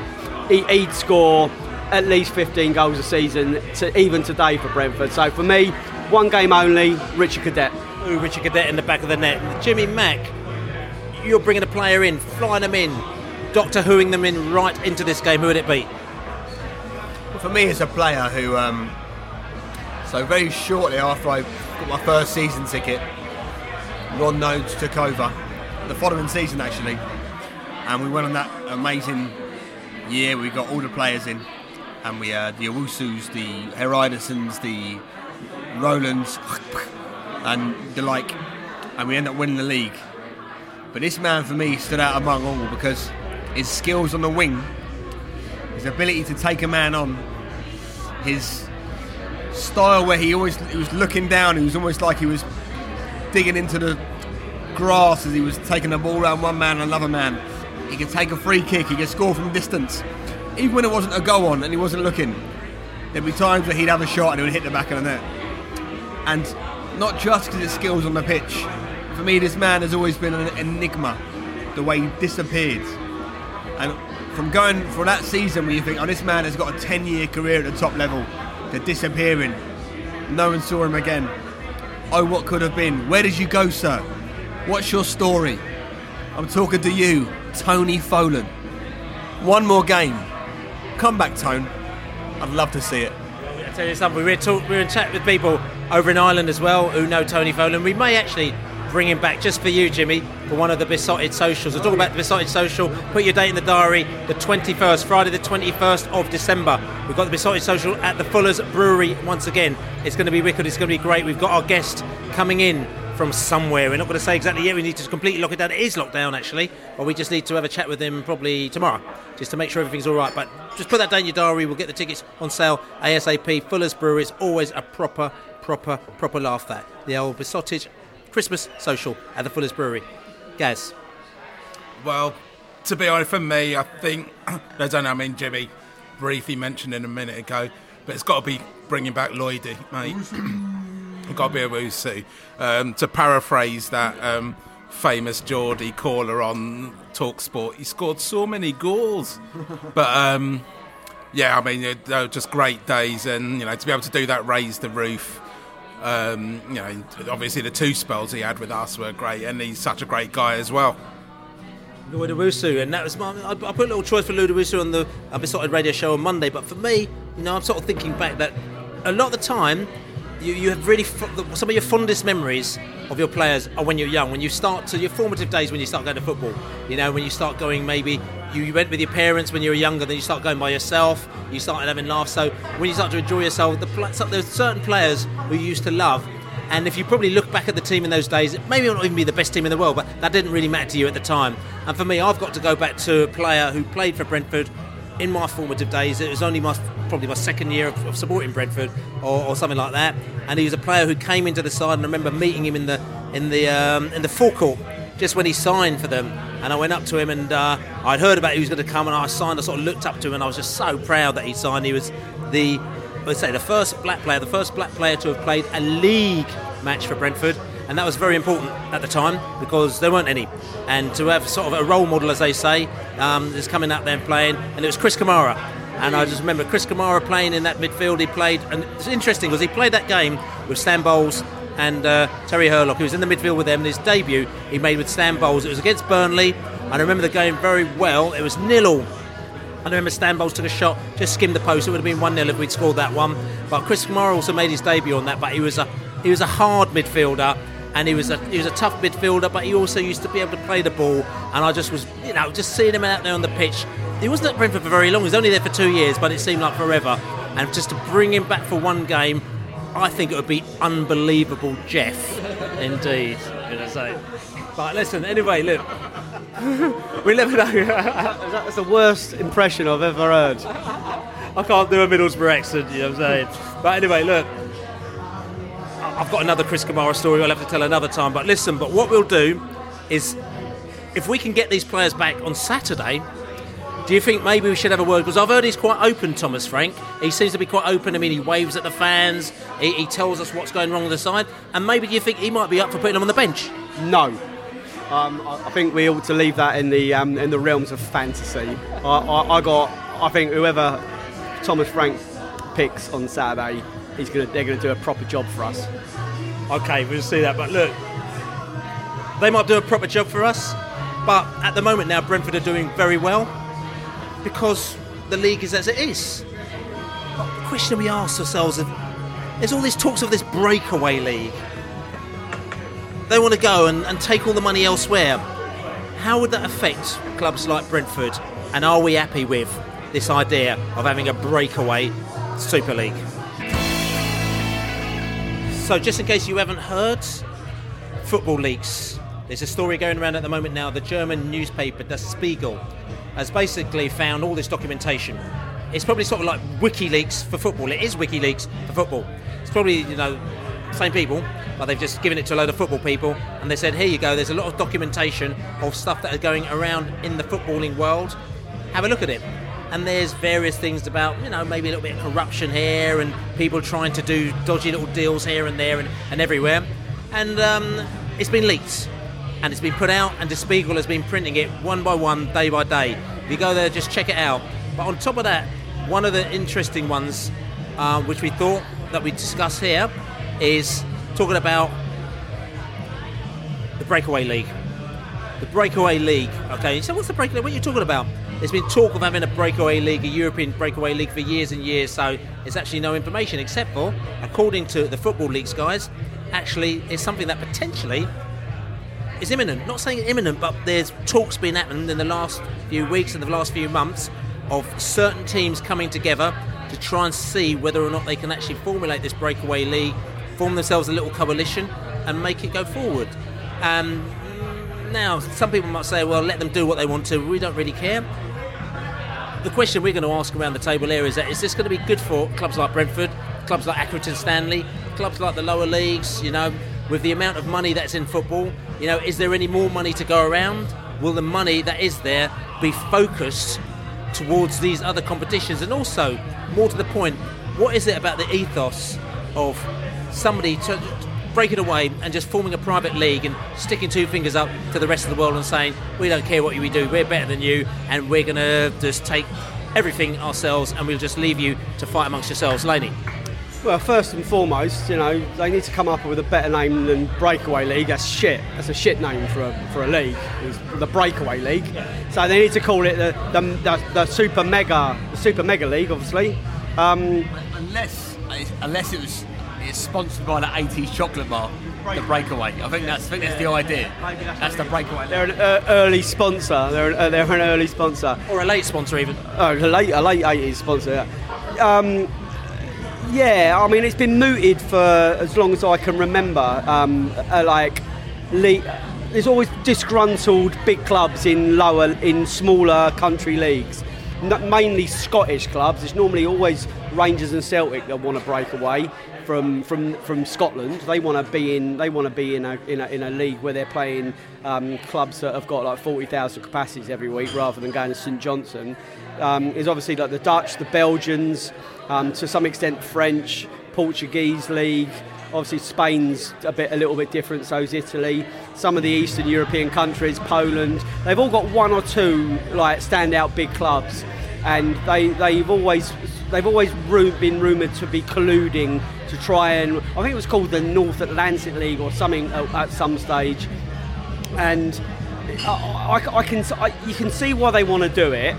He, he'd score at least 15 goals a season, to, even today for Brentford. So for me, one game only, Richard Cadette. Ooh, Richard Cadette in the back of the net. Jimmy Mac, you're bringing a player in, flying them in, Doctor Whoing them in right into this game. Who would it be? For me, as a player who, um, so very shortly after I got my first season ticket, Ron Noades took over the following season actually, and we went on that amazing year. We got all the players in, and we had the Owusus, the Hreidarssons, the Rowlands, (laughs) and the like, and we ended up winning the league. But this man for me stood out among all because his skills on the wing, his ability to take a man on, his style where he always he was looking down, he was almost like he was digging into the grass as he was taking the ball around one man and another man. He could take a free kick, he could score from distance. Even when it wasn't a go on and he wasn't looking, there'd be times where he'd have a shot and it would hit the back of the net. And not just because his skills on the pitch. For me, this man has always been an enigma. The way he disappeared, and from going for that season where you think, oh, this man has got a 10-year career at the top level, to disappearing, no one saw him again. Oh, what could have been? Where did you go, sir? What's your story? I'm talking to you, Tony Folan. One more game. Come back, Tone. I'd love to see it. I tell you something. We were, talk, we were in chat with people over in Ireland as well who know Tony Folan. We may actually bring him back just for you, Jimmy, for one of the Beesotted socials. We'll talk about the Beesotted social. Put your date in the diary, the 21st, Friday, the 21st of December. We've got the Beesotted social at the Fuller's Brewery once again. It's going to be wicked. It's going to be great. We've got our guest coming in from somewhere. We're not going to say exactly yet. We need to completely lock it down. It is locked down actually, but we just need to have a chat with him probably tomorrow, just to make sure everything's all right. But just put that down in your diary. We'll get the tickets on sale ASAP. Fuller's Brewery is always a proper, proper, proper laugh. That the old Beesotted Christmas social at the Fuller's Brewery. Gaz. Well, to be honest, for me, I think (clears throat) I don't know. I mean, Jimmy briefly mentioned it a minute ago, but it's got to be bringing back Lloydie, mate. it's got to be Owusu. Um, to paraphrase that um, famous Geordie caller on Talksport, he scored so many goals. (laughs) but um, yeah, I mean, they were just great days, and you know, to be able to do that, raise the roof. Um, you know, obviously the two spells he had with us were great, and he's such a great guy as well. Lloyd Owusu, and that was my. I, put a little choice for Lloyd Owusu on the Beesotted Radio Show on Monday, but for me, you know, I'm sort of thinking back that a lot of the time you, you have really some of your fondest memories of your players are when you're young, when you start to your formative days when you start going to football. You know, when you start going maybe you, went with your parents when you were younger, then you start going by yourself. You started having laughs. So when you start to enjoy yourself, the, there's certain players who you used to love. And if you probably look back at the team in those days, it may not even be the best team in the world, but that didn't really matter to you at the time. And for me, I've got to go back to a player who played for Brentford in my formative days. It was only my probably my second year of, of supporting Brentford or, or, something like that. And he was a player who came into the side, and I remember meeting him in the in the um, in the forecourt just when he signed for them. And I went up to him, and uh, I'd heard about he was going to come, and I signed. I sort of looked up to him, and I was just so proud that he signed. He was the let's say the first black player, the first black player to have played a league match for Brentford and that was very important at the time because there weren't any. And to have sort of a role model, as they say, um, is coming out there and playing, and it was Chris Kamara. And I just remember Chris Kamara playing in that midfield. He played, and it's interesting because he played that game with Stan Bowles and uh, Terry Hurlock. He was in the midfield with them. And his debut he made with Stan Bowles. It was against Burnley. I remember the game very well. It was nil all. I remember Stan Bowles took a shot, just skimmed the post. It would have been 1 0 if we'd scored that one. But Chris Kamara also made his debut on that. But he was a he was a hard midfielder and he was a he was a tough midfielder, but he also used to be able to play the ball. And I just was, you know, just seeing him out there on the pitch. He wasn't at Brentford for very long. He was only there for two years, but it seemed like forever. And just to bring him back for one game, I think it would be unbelievable, Jeff. Indeed, gonna say. But listen, anyway, look. (laughs) we never know. (laughs) That's the worst impression I've ever heard. I can't do a Middlesbrough accent, you know what I'm saying? But anyway, look, I've got another Chris Kamara story I'll have to tell another time. But listen, but what we'll do is if we can get these players back on Saturday, do you think maybe we should have a word? Because I've heard he's quite open, Thomas Frank. He seems to be quite open. I mean, he waves at the fans, he, he tells us what's going wrong with the side. And maybe do you think he might be up for putting him on the bench? No. Um, I think we ought to leave that in the um, in the realms of fantasy. I, I, I got. I think whoever Thomas Frank picks on Saturday he's gonna, they're going to do a proper job for us. Okay, we'll see that. But look, they might do a proper job for us, but at the moment now, Brentford are doing very well because the league is as it is. But the question we ask ourselves is there's all these talks of this breakaway league. They want to go and, and take all the money elsewhere. How would that affect clubs like Brentford? And are we happy with this idea of having a breakaway Super League? So, just in case you haven't heard, football leaks. There's a story going around at the moment now. The German newspaper, Der Spiegel, has basically found all this documentation. It's probably sort of like WikiLeaks for football. It is WikiLeaks for football. It's probably, you know, same people, but they've just given it to a load of football people and they said, here you go, there's a lot of documentation of stuff that are going around in the footballing world. Have a look at it and there's various things about you know maybe a little bit of corruption here and people trying to do dodgy little deals here and there and, and everywhere and um, it's been leaked and it's been put out and the Spiegel has been printing it one by one day by day. If you go there just check it out. But on top of that one of the interesting ones uh, which we thought that we discuss here is talking about the breakaway league. The breakaway league okay? So what's the breakaway what are you talking about? There's been talk of having a breakaway league, a European breakaway league for years and years, so it's actually no information except for, according to the Football Leaks guys, actually it's something that potentially is imminent. Not saying imminent, but there's talks been happening in the last few weeks and the last few months of certain teams coming together to try and see whether or not they can actually formulate this breakaway league, form themselves a little coalition, and make it go forward. Um, now, some people might say, well, let them do what they want to. We don't really care the question we're going to ask around the table here is that is this going to be good for clubs like Brentford, clubs like Accrington Stanley, clubs like the lower leagues, you know, with the amount of money that's in football, you know, is there any more money to go around? Will the money that is there be focused towards these other competitions? And also, more to the point, what is it about the ethos of somebody to, break it away and just forming a private league and sticking two fingers up to the rest of the world and saying, we don't care what we do, we're better than you, and we're going to just take everything ourselves and we'll just leave you to fight amongst yourselves. Laney. Well, first and foremost, you know, they need to come up with a better name than Breakaway League. That's shit. That's a shit name for a, for a league. It's the Breakaway League. So they need to call it the, the, the, the Super Mega the Super Mega League, obviously. Um, unless unless it was it's sponsored by the 80s chocolate bar, the Breakaway. I think that's I think that's the idea. That's the Breakaway. They're an uh, early sponsor. They're an, uh, they're an early sponsor, or a late sponsor even. Oh, a late a late eighties sponsor. yeah. Um, yeah, I mean it's been mooted for as long as I can remember. Um, uh, like, le- there's always disgruntled big clubs in lower, in smaller country leagues, mainly Scottish clubs. It's normally always Rangers and Celtic that want to break away from from from Scotland. They want to be in they want to be in a, in a in a league where they're playing um, clubs that have got like forty thousand capacities every week rather than going to St Johnstone. Um, is obviously like the Dutch, the Belgians, um, to some extent French, Portuguese league. Obviously Spain's a bit a little bit different. So is Italy. Some of the Eastern European countries, Poland. They've all got one or two like standout big clubs and they they've always they've always been rumoured to be colluding to try and I think it was called the North Atlantic League or something at, at some stage, and I, I, I can I, you can see why they want to do it,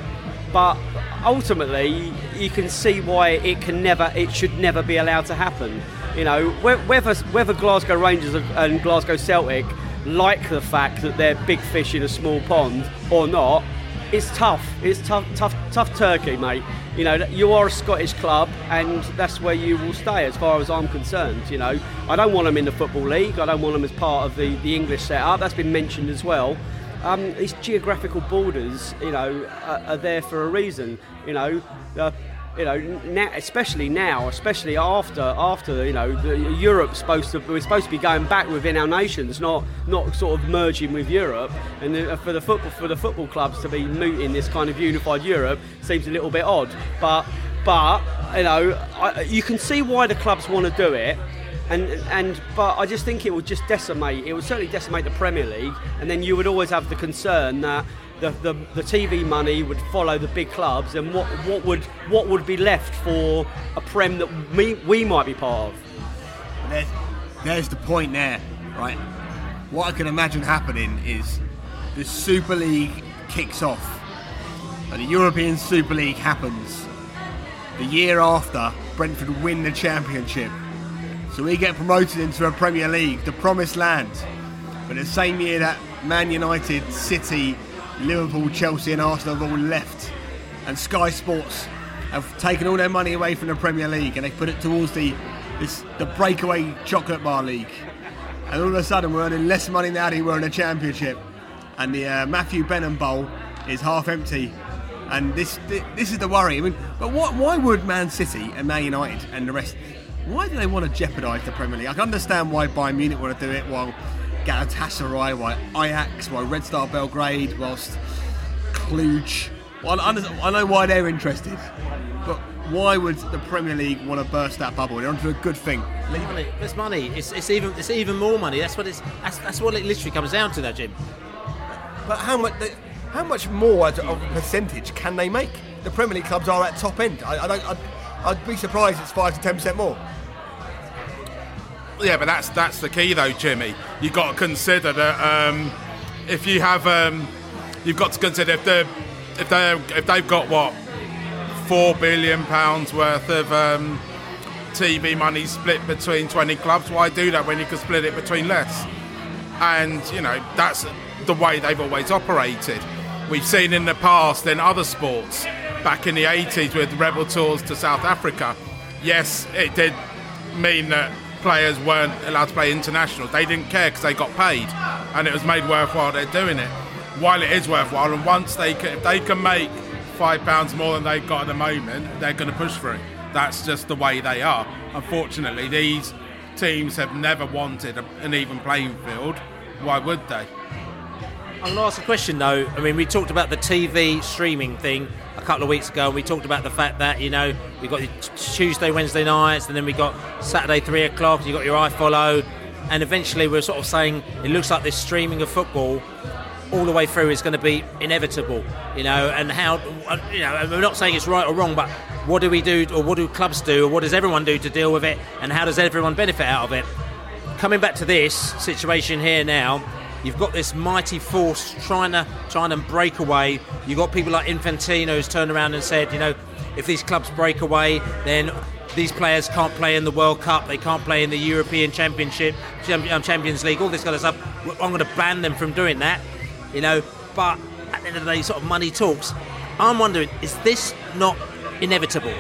but ultimately you can see why it can never it should never be allowed to happen. You know whether whether Glasgow Rangers and Glasgow Celtic like the fact that they're big fish in a small pond or not it's tough. It's tough, tough, tough turkey, mate. You know, you are a Scottish club, and that's where you will stay, as far as I'm concerned. You know, I don't want them in the football league. I don't want them as part of the, the English setup. That's been mentioned as well. Um, these geographical borders, you know, are, are there for a reason. You know, uh, you know, now, especially now, especially after after you know, the, Europe's supposed to we're supposed to be going back within our nations, not not sort of merging with Europe. And the, for the football for the football clubs to be mooting this kind of unified Europe seems a little bit odd. But but you know, I, you can see why the clubs want to do it. And, and but I just think it would just decimate. It would certainly decimate the Premier League, and then you would always have the concern that the, the, the TV money would follow the big clubs, and what, what would what would be left for a prem that we, we might be part of? There's, there's the point there, right? What I can imagine happening is the Super League kicks off, and the European Super League happens. The year after, Brentford win the championship. So we get promoted into a Premier League, the promised land. But the same year that Man United, City, Liverpool, Chelsea, and Arsenal have all left, and Sky Sports have taken all their money away from the Premier League and they put it towards the this the breakaway chocolate bar league. And all of a sudden, we're earning less money now than we were in the Championship, and the uh, Matthew Benham Bowl is half empty. And this this is the worry. I mean, but what, why would Man City and Man United and the rest? Why do they want to jeopardise the Premier League? I can understand why Bayern Munich want to do it, while Galatasaray, why Ajax, why Red Star Belgrade, whilst Cluj. Well, I I know why they're interested, but why would the Premier League want to burst that bubble? They're onto a good thing. Money. It's money. It's, it's even it's even more money. That's what it's that's, that's what it literally comes down to, though, Jim. But how much how much more of a percentage can they make? The Premier League clubs are at top end. I, I don't. I'd, I'd be surprised it's five to ten percent more. Yeah, but that's that's the key though, Jimmy. You've got to consider that um, if you have, um, you've got to consider if they if they if they've got what four billion pounds worth of um, TV money split between twenty clubs. Why do that when you can split it between less? And you know that's the way they've always operated. We've seen in the past in other sports, back in the 80s with rebel tours to South Africa. Yes, it did mean that players weren't allowed to play internationals. They didn't care because they got paid, and it was made worthwhile. They're doing it. While it is worthwhile, and once they can, if they can make five pounds more than they've got at the moment, they're going to push for it. That's just the way they are. Unfortunately, these teams have never wanted an even playing field. Why would they? To ask a question though. I mean, we talked about the TV streaming thing a couple of weeks ago, and we talked about the fact that you know we got Tuesday, Wednesday nights, and then we got Saturday three o'clock. You got your iFollow, and eventually we're sort of saying it looks like this streaming of football all the way through is going to be inevitable. You know, and how you know we're not saying it's right or wrong, but what do we do, or what do clubs do, or what does everyone do to deal with it, and how does everyone benefit out of it? Coming back to this situation here now You've got this mighty force trying to trying to break away. You've got people like Infantino who's turned around and said, you know, if these clubs break away, then these players can't play in the World Cup, they can't play in the European Championship, um, Champions League, all this kind of stuff. I'm going to ban them from doing that, you know. But at the end of the day, sort of money talks. I'm wondering, is this not inevitable?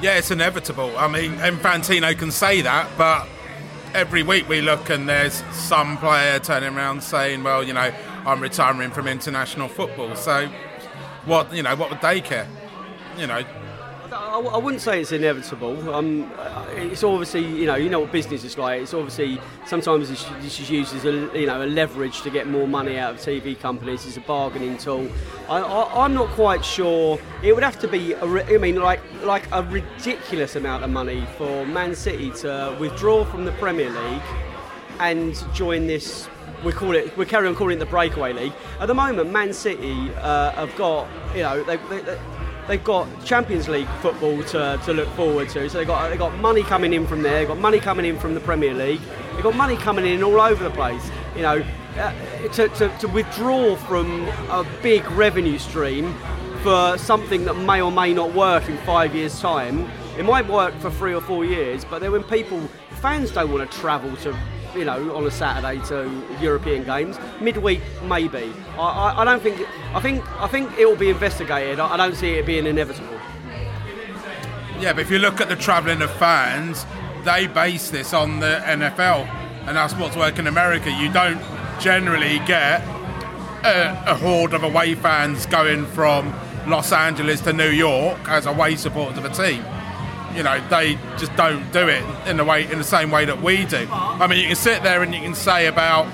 Yeah, it's inevitable. I mean, Infantino can say that, but every week we look and there's some player turning around saying, "Well, you know, I'm retiring from international football." So, what you know, what would they care? You know, I, I wouldn't say it's inevitable. Um, it's obviously, you know, you know what business is like. It's obviously sometimes this is used as a, you know, a leverage to get more money out of TV companies. It's a bargaining tool. I, am not quite sure. It would have to be, a, I mean, like like a ridiculous amount of money for Man City to withdraw from the Premier League and join this we call it we carry on calling it the breakaway league. At the moment, Man City uh, have got you know they, they, they've got Champions League football to, to look forward to. So they've got, they've got money coming in from there, they've got money coming in from the Premier League, they've got money coming in all over the place. You know, uh, to, to, to withdraw from a big revenue stream for something that may or may not work in five years' time. It might work for three or four years, but then when people, fans don't want to travel to you know, on a Saturday to European games. Midweek, maybe. I, I, I don't think. I think. I think it will be investigated. I, I don't see it being inevitable. Yeah, but if you look at the travelling of fans, they base this on the NFL, and that's what's working in America. You don't generally get a, a horde of away fans going from Los Angeles to New York as away supporters of a team you know they just don't do it in the way in the same way that we do. I mean, you can sit there and you can say about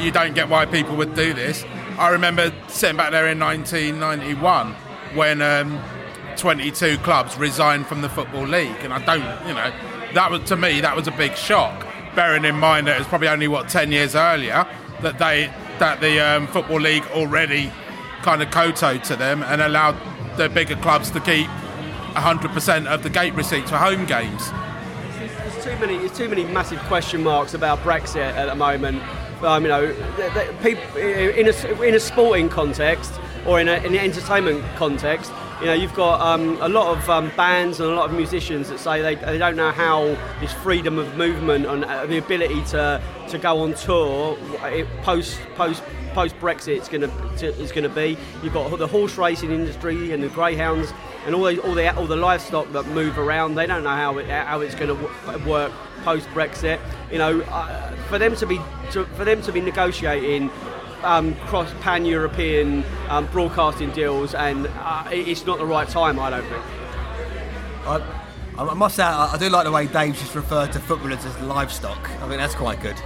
you don't get why people would do this. I remember sitting back there in 1991 when um, 22 clubs resigned from the football league, and I don't, you know, that was to me that was a big shock. Bearing in mind that it was probably only what 10 years earlier that they that the um, football league already kind of kowtowed to them and allowed the bigger clubs to keep 100% of the gate receipts for home games. There's too many, there's too many massive question marks about Brexit at the moment. Um, you know, people in a, in a sporting context or in, a, in an entertainment context, you know, you've got um, a lot of um, bands and a lot of musicians that say they, they don't know how this freedom of movement and uh, the ability to, to go on tour post post post Brexit is going to is going to be. You've got the horse racing industry and the greyhounds and all the all the all the livestock that move around. They don't know how it, how it's going to work post Brexit. You know, uh, for them to be to, for them to be negotiating um, cross pan European um, broadcasting deals, and uh, it's not the right time. I don't think. I, I must say, I do like the way Dave's just referred to footballers as livestock. I think that's quite good.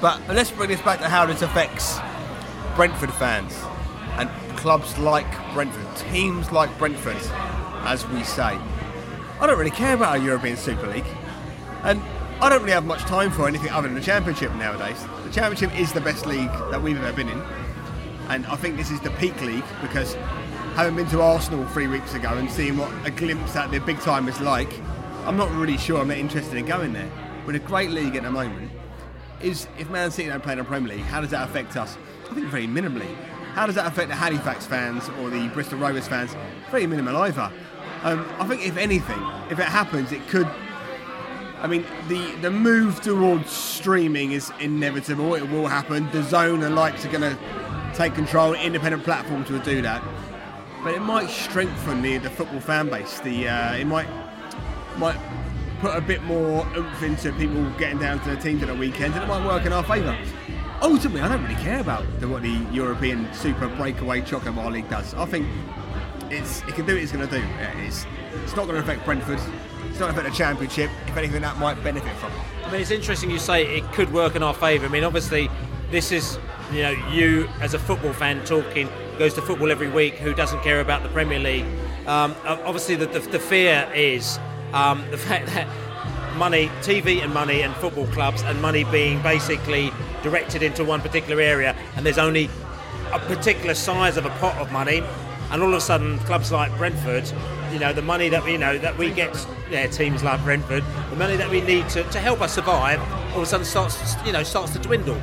But let's bring this back to how this affects Brentford fans and clubs like Brentford, teams like Brentford as we say. I don't really care about a European Super League, and I don't really have much time for anything other than the Championship nowadays. The Championship is the best league that we've ever been in, and I think this is the peak league because having been to Arsenal three weeks ago and seeing what a glimpse at the big time is like, I'm not really sure I'm interested in going there. We're a great league at the moment. Is if Man City don't play in the Premier League, how does that affect us? I think very minimally. How does that affect the Halifax fans or the Bristol Rovers fans? Very minimal either. Um, I think if anything, if it happens, it could. I mean, the the move towards streaming is inevitable. It will happen. The Zone and likes are going to take control. Independent platforms will do that, but it might strengthen the, the football fan base. The uh, it might might put a bit more oomph into people getting down to the teams at the weekend, and it might work in our favour. Ultimately, I don't really care about the, what the European Super Breakaway Chocolate Bar League does. I think it's it can do what it's going to do. It's it's not going to affect Brentford. It's not going to affect the Championship. If anything, that might benefit from it. I mean, it's interesting you say it could work in our favour. I mean, obviously, this is you know you as a football fan talking goes to football every week who doesn't care about the Premier League. Um, obviously, the, the, the, fear is um, (laughs) the fact that money, TV and money, and football clubs and money being basically directed into one particular area, and there's only a particular size of a pot of money and all of a sudden clubs like Brentford, you know, the money that we you know that we get, yeah, teams like Brentford, the money that we need to, to help us survive, all of a sudden starts you know starts to dwindle.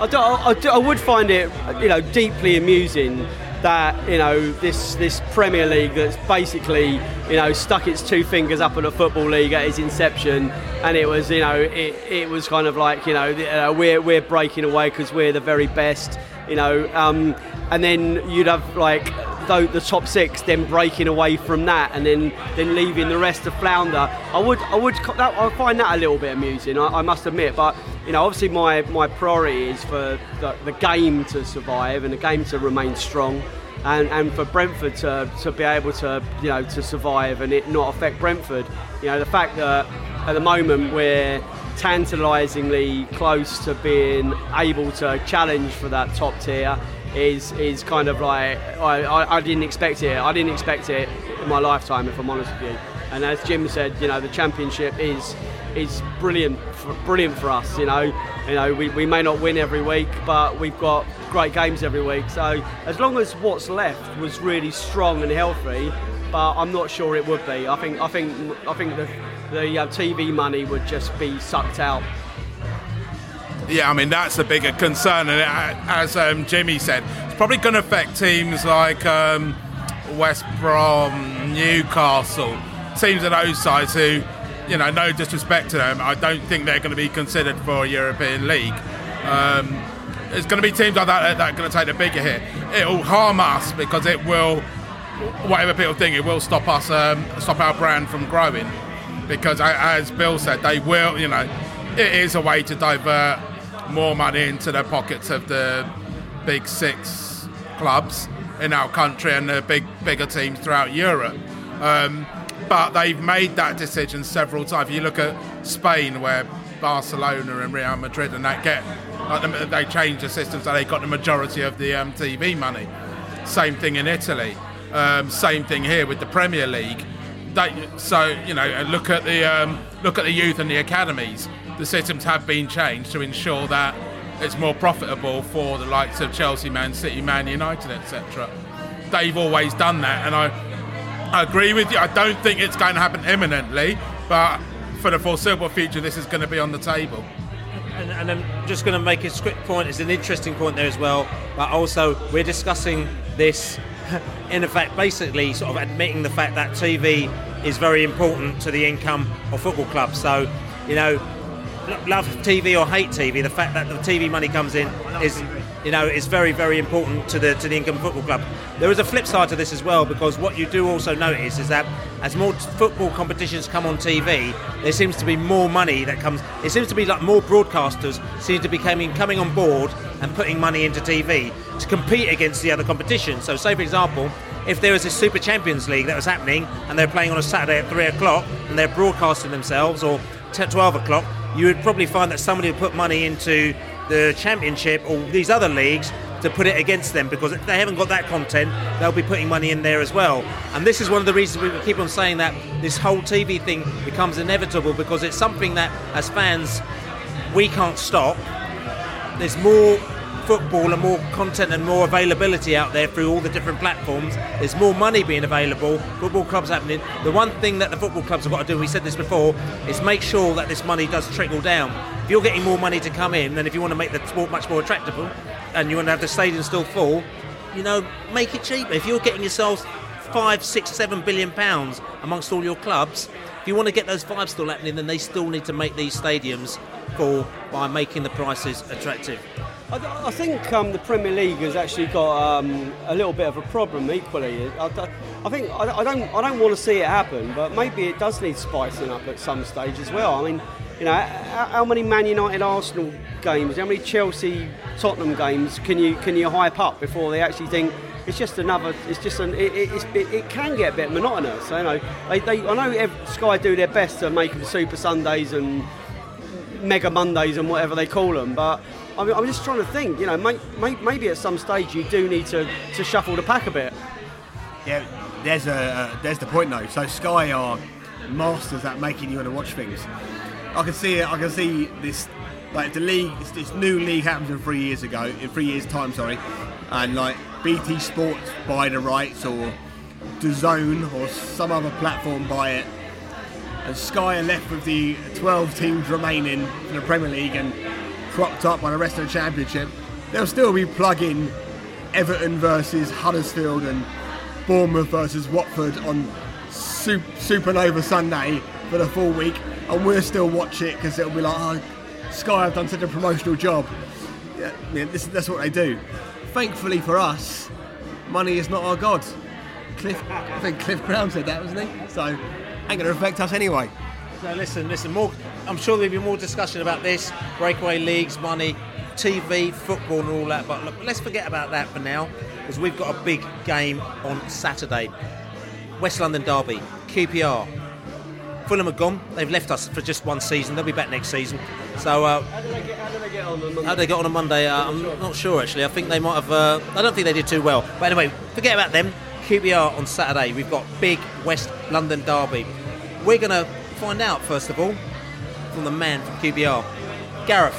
I, do, I, do, I would find it, you know, deeply amusing that you know this this Premier League that's basically you know stuck its two fingers up at a football league at its inception, and it was you know it, it was kind of like you know uh, we're we're breaking away because we're the very best, you know, um, and then you'd have like the, the top six then breaking away from that and then then leaving the rest to flounder. I would I would that, I find that a little bit amusing. I, I must admit, but you know obviously my my priority is for the, the game to survive and the game to remain strong. And, and for Brentford to, to be able to you know to survive and it not affect Brentford, you know the fact that at the moment we're tantalisingly close to being able to challenge for that top tier is is kind of like I, I, I, didn't expect it. I didn't expect it in my lifetime, if I'm honest with you. And as Jim said, you know, the championship is is brilliant, for, brilliant for us. You know, you know, we, we may not win every week, but we've got great games every week. So as long as what's left was really strong and healthy, but I'm not sure it would be. I think I think I think the the uh, TV money would just be sucked out yeah, I mean that's the bigger concern, and as um, Jimmy said, it's probably going to affect teams like um, West Brom, Newcastle, teams of those sides who, you know, no disrespect to them, I don't think they're going to be considered for a European league. Um, it's going to be teams like that that are going to take the bigger hit. It'll harm us because it will, whatever people think, it will stop us, um, stop our brand from growing. Because as Bill said, they will, you know, it is a way to divert more money into the pockets of the big six clubs in our country and the big bigger teams throughout Europe. Um, but they've made that decision several times. You look at Spain, where Barcelona and Real Madrid and that get like they change the system so they got the majority of the um, TV money. Same thing in Italy. Um, same thing here with the Premier League. They, so you know, look at the um, look at the youth and the academies the systems have been changed to ensure that it's more profitable for the likes of Chelsea, Man City, Man United, etc. They've always done that, and I, I agree with you. I don't think it's going to happen imminently, but for the foreseeable future, this is going to be on the table. And, and I'm just going to make a quick point. It's an interesting point there as well, but also we're discussing this (laughs) in effect, basically sort of admitting the fact that TV is very important to the income of football clubs. So, you know, love TV or hate TV, the fact that the TV money comes in is, you know, is very, very important to the to the income football club. There is a flip side to this as well because what you do also notice is that as more football competitions come on TV, there seems to be more money that comes. It seems to be like more broadcasters seem to be coming coming on board and putting money into TV to compete against the other competitions. So, say for example, if there was a Super Champions League that was happening and they're playing on a Saturday at three o'clock and they're broadcasting themselves or 12 o'clock, you would probably find that somebody would put money into the championship or these other leagues to put it against them because if they haven't got that content, they'll be putting money in there as well. And this is one of the reasons we keep on saying that this whole TV thing becomes inevitable because it's something that, as fans, we can't stop. There's more football and more content and more availability out there through all the different platforms. There's more money being available. Football clubs happening. The one thing that the football clubs have got to do, we said this before, is make sure that this money does trickle down. If you're getting more money to come in, then if you want to make the sport much more attractive and you want to have the stadium still full, you know, make it cheaper. If you're getting yourselves five, six, seven billion pounds amongst all your clubs, if you want to get those five still happening, then they still need to make these stadiums full by making the prices attractive. I, I think um, the Premier League has actually got um, a little bit of a problem equally. I, I think I, I, don't I don't want to see it happen, but maybe it does need spicing up at some stage as well. I mean, you know, how, how many Man United Arsenal games, how many Chelsea Tottenham games can you can you hype up before they actually think it's just another. It's just an. It, it, it, can get a bit monotonous. You know, they, they I know Sky do their best to make them Super Sundays and Mega Mondays and whatever they call them, but I'm, I'm just trying to think. You know, may, may, maybe at some stage you do need to, to shuffle the pack a bit. Yeah, there's a uh, there's the point though. So Sky are masters at making you want to watch things. I can see it. I can see this like the league. This, this new league happened in three years ago. In three years' time, sorry, and like BT Sports buy the rights or DAZN or some other platform buy it. And Sky are left with the 12 teams remaining in the Premier League and propped up by the rest of the championship, they'll still be plugging Everton versus Huddersfield and Bournemouth versus Watford on Supernova Sunday for the full week, and we'll still watch it because it'll be like, oh, Sky have done such a promotional job. Yeah, yeah, this, that's what they do. Thankfully for us, money is not our god. Cliff, I think Cliff Brown said that, wasn't he? So, ain't going to affect us anyway. So listen, listen. More. I'm sure there'll be more discussion about this breakaway leagues, money, TV, football, and all that. But look, let's forget about that for now, because we've got a big game on Saturday. West London Derby, QPR. Fulham are gone. They've left us for just one season. They'll be back next season. So uh, How did they get, how did they get on on Monday? how they got on a Monday, uh, I'm not sure actually. I think they might have. Uh, I don't think they did too well. But anyway, forget about them. QPR on Saturday. We've got big West London derby. We're to find out first of all from the man from QPR, Gareth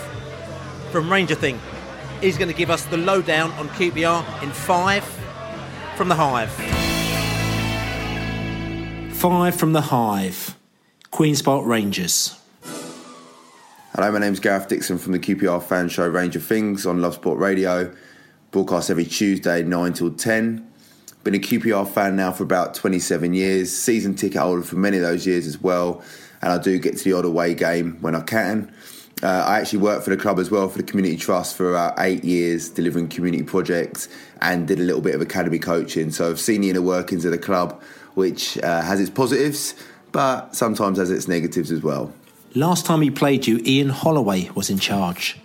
from Ranger Thing. He's going to give us the lowdown on QPR in five from the Hive. Five from the Hive. Queen's Park Rangers. Hello, my name's Gareth Dixon from the QPR fan show Ranger Things on Love Sport Radio. Broadcast every Tuesday, 9 till 10. Been a QPR fan now for about 27 years. Season ticket holder for many of those years as well. And I do get to the odd away game when I can. Uh, I actually worked for the club as well for the Community Trust for about eight years, delivering community projects and did a little bit of academy coaching. So I've seen the inner workings of the club, which uh, has its positives, but sometimes has its negatives as well. Last time he played you, Ian Holloway was in charge.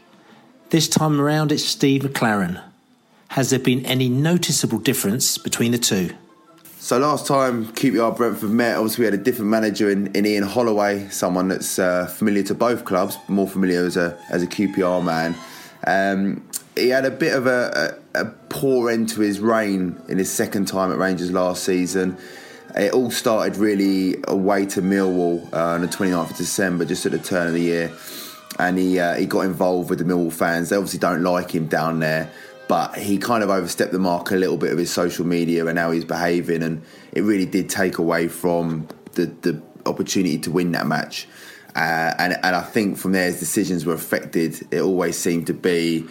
This time around, it's Steve McClaren. Has there been any noticeable difference between the two? So last time QPR Brentford met, obviously we had a different manager in, in Ian Holloway, someone that's uh, familiar to both clubs, more familiar as a as a QPR man. Um, he had a bit of a, a, a poor end to his reign in his second time at Rangers last season. It all started really away to Millwall uh, on the 29th of December, just at the turn of the year. And he, uh, he got involved with the Millwall fans. They obviously don't like him down there, but he kind of overstepped the mark a little bit of his social media and how he's behaving. And it really did take away from the, the opportunity to win that match. Uh, and, and I think from there, his decisions were affected. It always seemed to be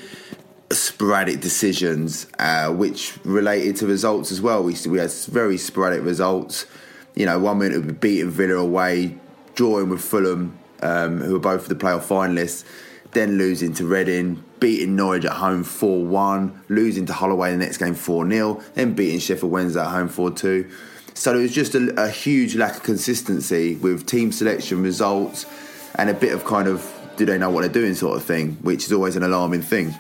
sporadic decisions, uh, which related to results as well. We we had very sporadic results. You know, one minute we beating Villa away, drawing with Fulham, um, who were both the playoff finalists, then losing to Reading, beating Norwich at home 4 1, losing to Holloway the next game 4 0, then beating Sheffield Wednesday at home 4 2. So there was just a, a huge lack of consistency with team selection, results, and a bit of kind of do they know what they're doing sort of thing, which is always an alarming thing.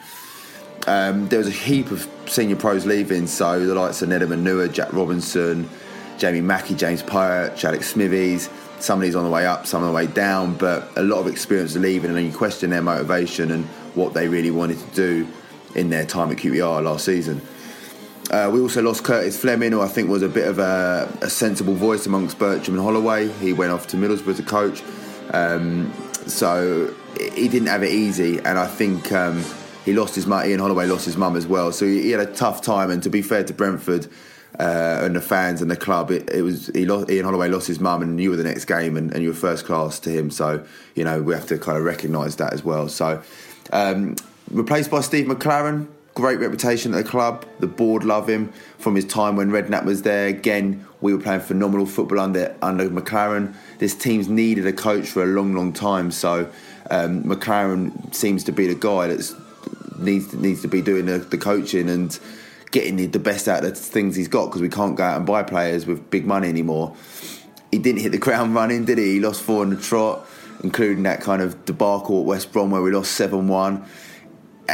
Um, there was a heap of senior pros leaving, so the likes of Neda Manua, Jack Robinson, Jamie Mackie, James Perch, Alex Smithies. Some of these on the way up, some on the way down, but a lot of experience leaving, and then you question their motivation and what they really wanted to do in their time at QPR last season. Uh, we also lost Curtis Fleming, who I think was a bit of a, a, sensible voice amongst Bircham and Holloway. He went off to Middlesbrough to coach, um, so he didn't have it easy, and I think. Um, he lost his mum. Ian Holloway lost his mum as well, so he, he, had a tough time. And to be fair to Brentford uh, and the fans and the club, it, it was lost, Ian Holloway lost his mum, and you were the next game, and, and you were first class to him. So you know we have to kind of recognise that as well. So um, replaced by Steve McClaren, great reputation at the club. The board love him from his time when Redknapp was there. Again, we were playing phenomenal football under under McClaren. This team's needed a coach for a long, long time. So um, McClaren seems to be the guy that needs needs to be doing the, the coaching and getting the, the best out of the things he's got because we can't go out and buy players with big money anymore. He didn't hit the (laughs) ground running, did he? He lost four in the trot, including that kind of debacle at West Brom where we lost seven one.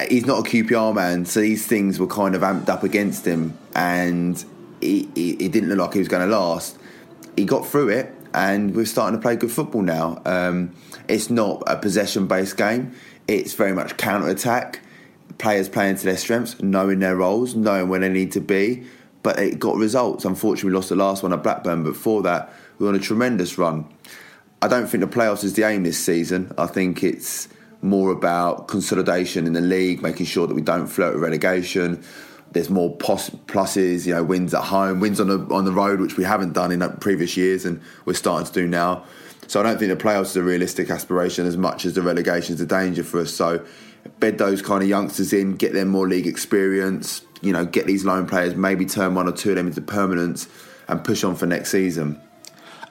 He's not a QPR man, so these things were kind of amped up against him, and he didn't look like he was going to last. He got through it, and we're starting to play good football now. Um, it's not a possession-based game; it's very much counter-attack players playing to their strengths, knowing their roles, knowing where they need to be. But it got results. Unfortunately, we lost the last one at Blackburn. But before that, we were on a tremendous run. I don't think the playoffs is the aim this season. I think it's more about consolidation in the league, making sure that we don't flirt with relegation. There's more pos- pluses, you know, wins at home, wins on the on the road, which we haven't done in uh, previous years, and we're starting to do now. So I don't think the playoffs is a realistic aspiration as much as the relegation is a danger for us. So bed those kind of youngsters in, get them more league experience, you know, get these loan players, maybe turn one or two of them into permanents, and push on for next season.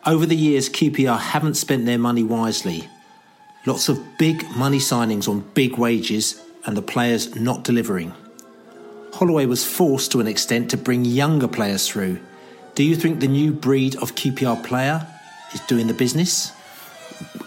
Over the years, QPR haven't spent their money wisely. Lots of big money signings on big wages, and the players not delivering. Holloway was forced to an extent to bring younger players through. Do you think the new breed of QPR player is doing the business?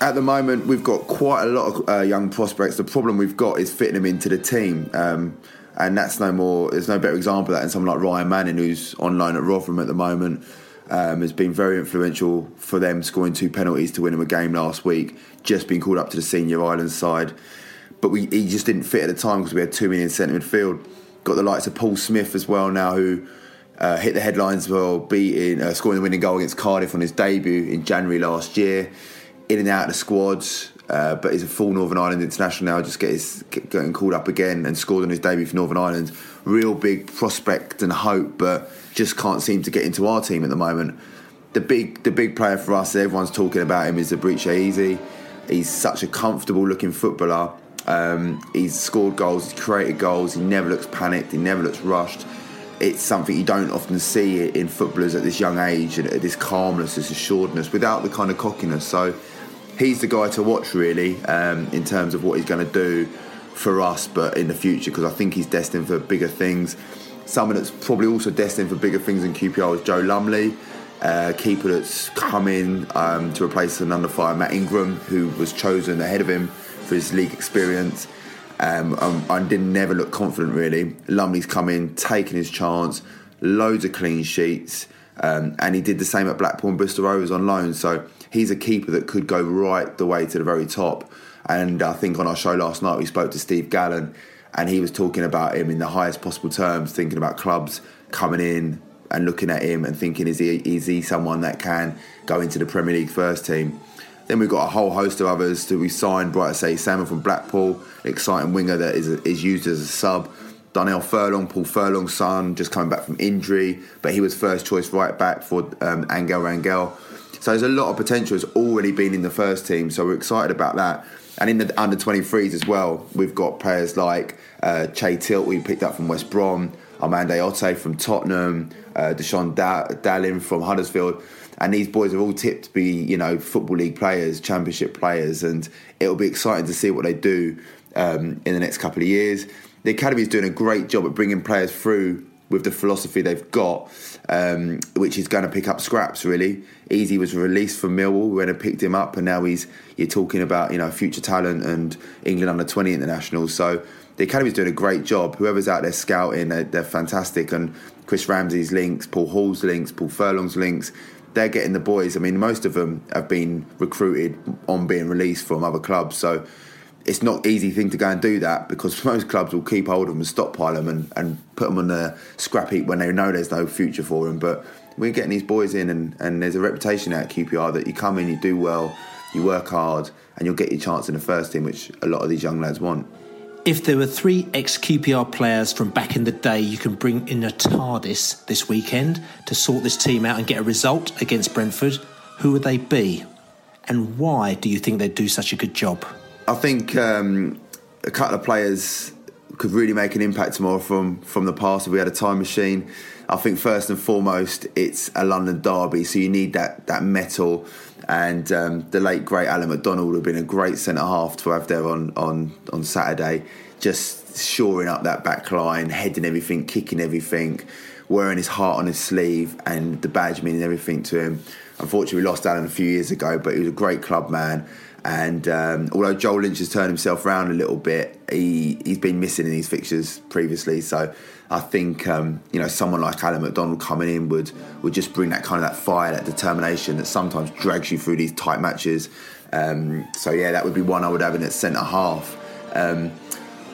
At the moment, we've got quite a lot of uh, young prospects. The problem we've got is fitting them into the team. Um, and that's no more. There's no better example of that than someone like Ryan Manning, who's on loan at Rotherham at the moment. Um, has been very influential for them, scoring two penalties to win them a game last week. Just been called up to the senior Islands side, but we, he just didn't fit at the time because we had two million centre midfield. Got the likes of Paul Smyth as well now, who uh, hit the headlines for beating, uh, scoring the winning goal against Cardiff on his debut in January last year. In and out of the squads, uh, but he's a full Northern Ireland international now. Just get his, getting called up again and scored on his debut for Northern Ireland. Real big prospect and hope, but just can't seem to get into our team at the moment. The big, the big player for us, everyone's talking about him, is Eberechi Eze. He's such a comfortable looking footballer. Um, he's scored goals, he's created goals. He never looks panicked. He never looks rushed. It's something you don't often see in footballers at this young age, and this calmness, this assuredness, without the kind of cockiness. So he's the guy to watch really um, in terms of what he's going to do for us, but in the future because I think he's destined for bigger things. Someone that's probably also destined for bigger things in QPR is Joe Lumley, uh, keeper that's come in um, to replace an under fire Matt Ingram, who was chosen ahead of him for his league experience. Um, um, I didn't never look confident really. Lumley's come in, taken his chance, loads of clean sheets, um, and he did the same at Blackpool and Bristol Rovers on loan. So he's a keeper that could go right the way to the very top. And I think on our show last night we spoke to Steve Gallen, and he was talking about him in the highest possible terms, thinking about clubs coming in and looking at him and thinking is he is he someone that can go into the Premier League first team. Then we've got a whole host of others that we signed. Bright Osayi-Samuel from Blackpool, exciting winger that is is used as a sub. Darnell Furlong, Paul Furlong's son, just coming back from injury, but he was first choice right back for um, Angel Rangel. So there's a lot of potential. It's already been in the first team, so we're excited about that. And in the under 23s as well, we've got players like uh, Che Tilt, we picked up from West Brom, Armando Otte from Tottenham, uh, Deshaun da- Dallin from Huddersfield. And these boys are all tipped to be, you know, Football League players, Championship players, and it'll be exciting to see what they do um, in the next couple of years. The academy is doing a great job at bringing players through with the philosophy they've got, um, which is going to pick up scraps. Really, Eze was released from Millwall. We went and picked him up, and now he's you're talking about you know future talent and England under twenty internationals. So the academy's doing a great job. Whoever's out there scouting, they're, they're fantastic. And Chris Ramsey's links, Paul Hall's links, Paul Furlong's links. They're getting the boys. I mean, most of them have been recruited on being released from other clubs. So it's not easy thing to go and do that because (laughs) most clubs will keep hold of them and stockpile them and, and put them on the scrap heap when they know there's no future for them. But we're getting these boys in, and, and there's a reputation at QPR that you come in, you do well, you work hard, and you'll get your chance in the first team, which a lot of these young lads want. If there were three ex QPR players from back in the day you can bring in a TARDIS this weekend to sort this team out and get a result against Brentford, who would they be? And why do you think they'd do such a good job? I think um, a couple of players could really make an impact tomorrow from from the past if we had a time machine. I think first and foremost it's a London derby, so you need that that metal. And um, the late great Alan McDonald would have been a great centre half to have there on on on Saturday, just shoring up that back line, heading everything, kicking everything, wearing his heart on his sleeve, and the badge meaning everything to him. Unfortunately, we lost Alan a few years ago, but he was a great club man. And um, although Joel Lynch has turned himself around a little bit, he he's been missing in these fixtures previously. So I think um, you know someone like Alan McDonald coming in would would just bring that kind of that fire, that determination that sometimes drags you through these tight matches. Um, so yeah, that would be one I would have in at centre half. Um,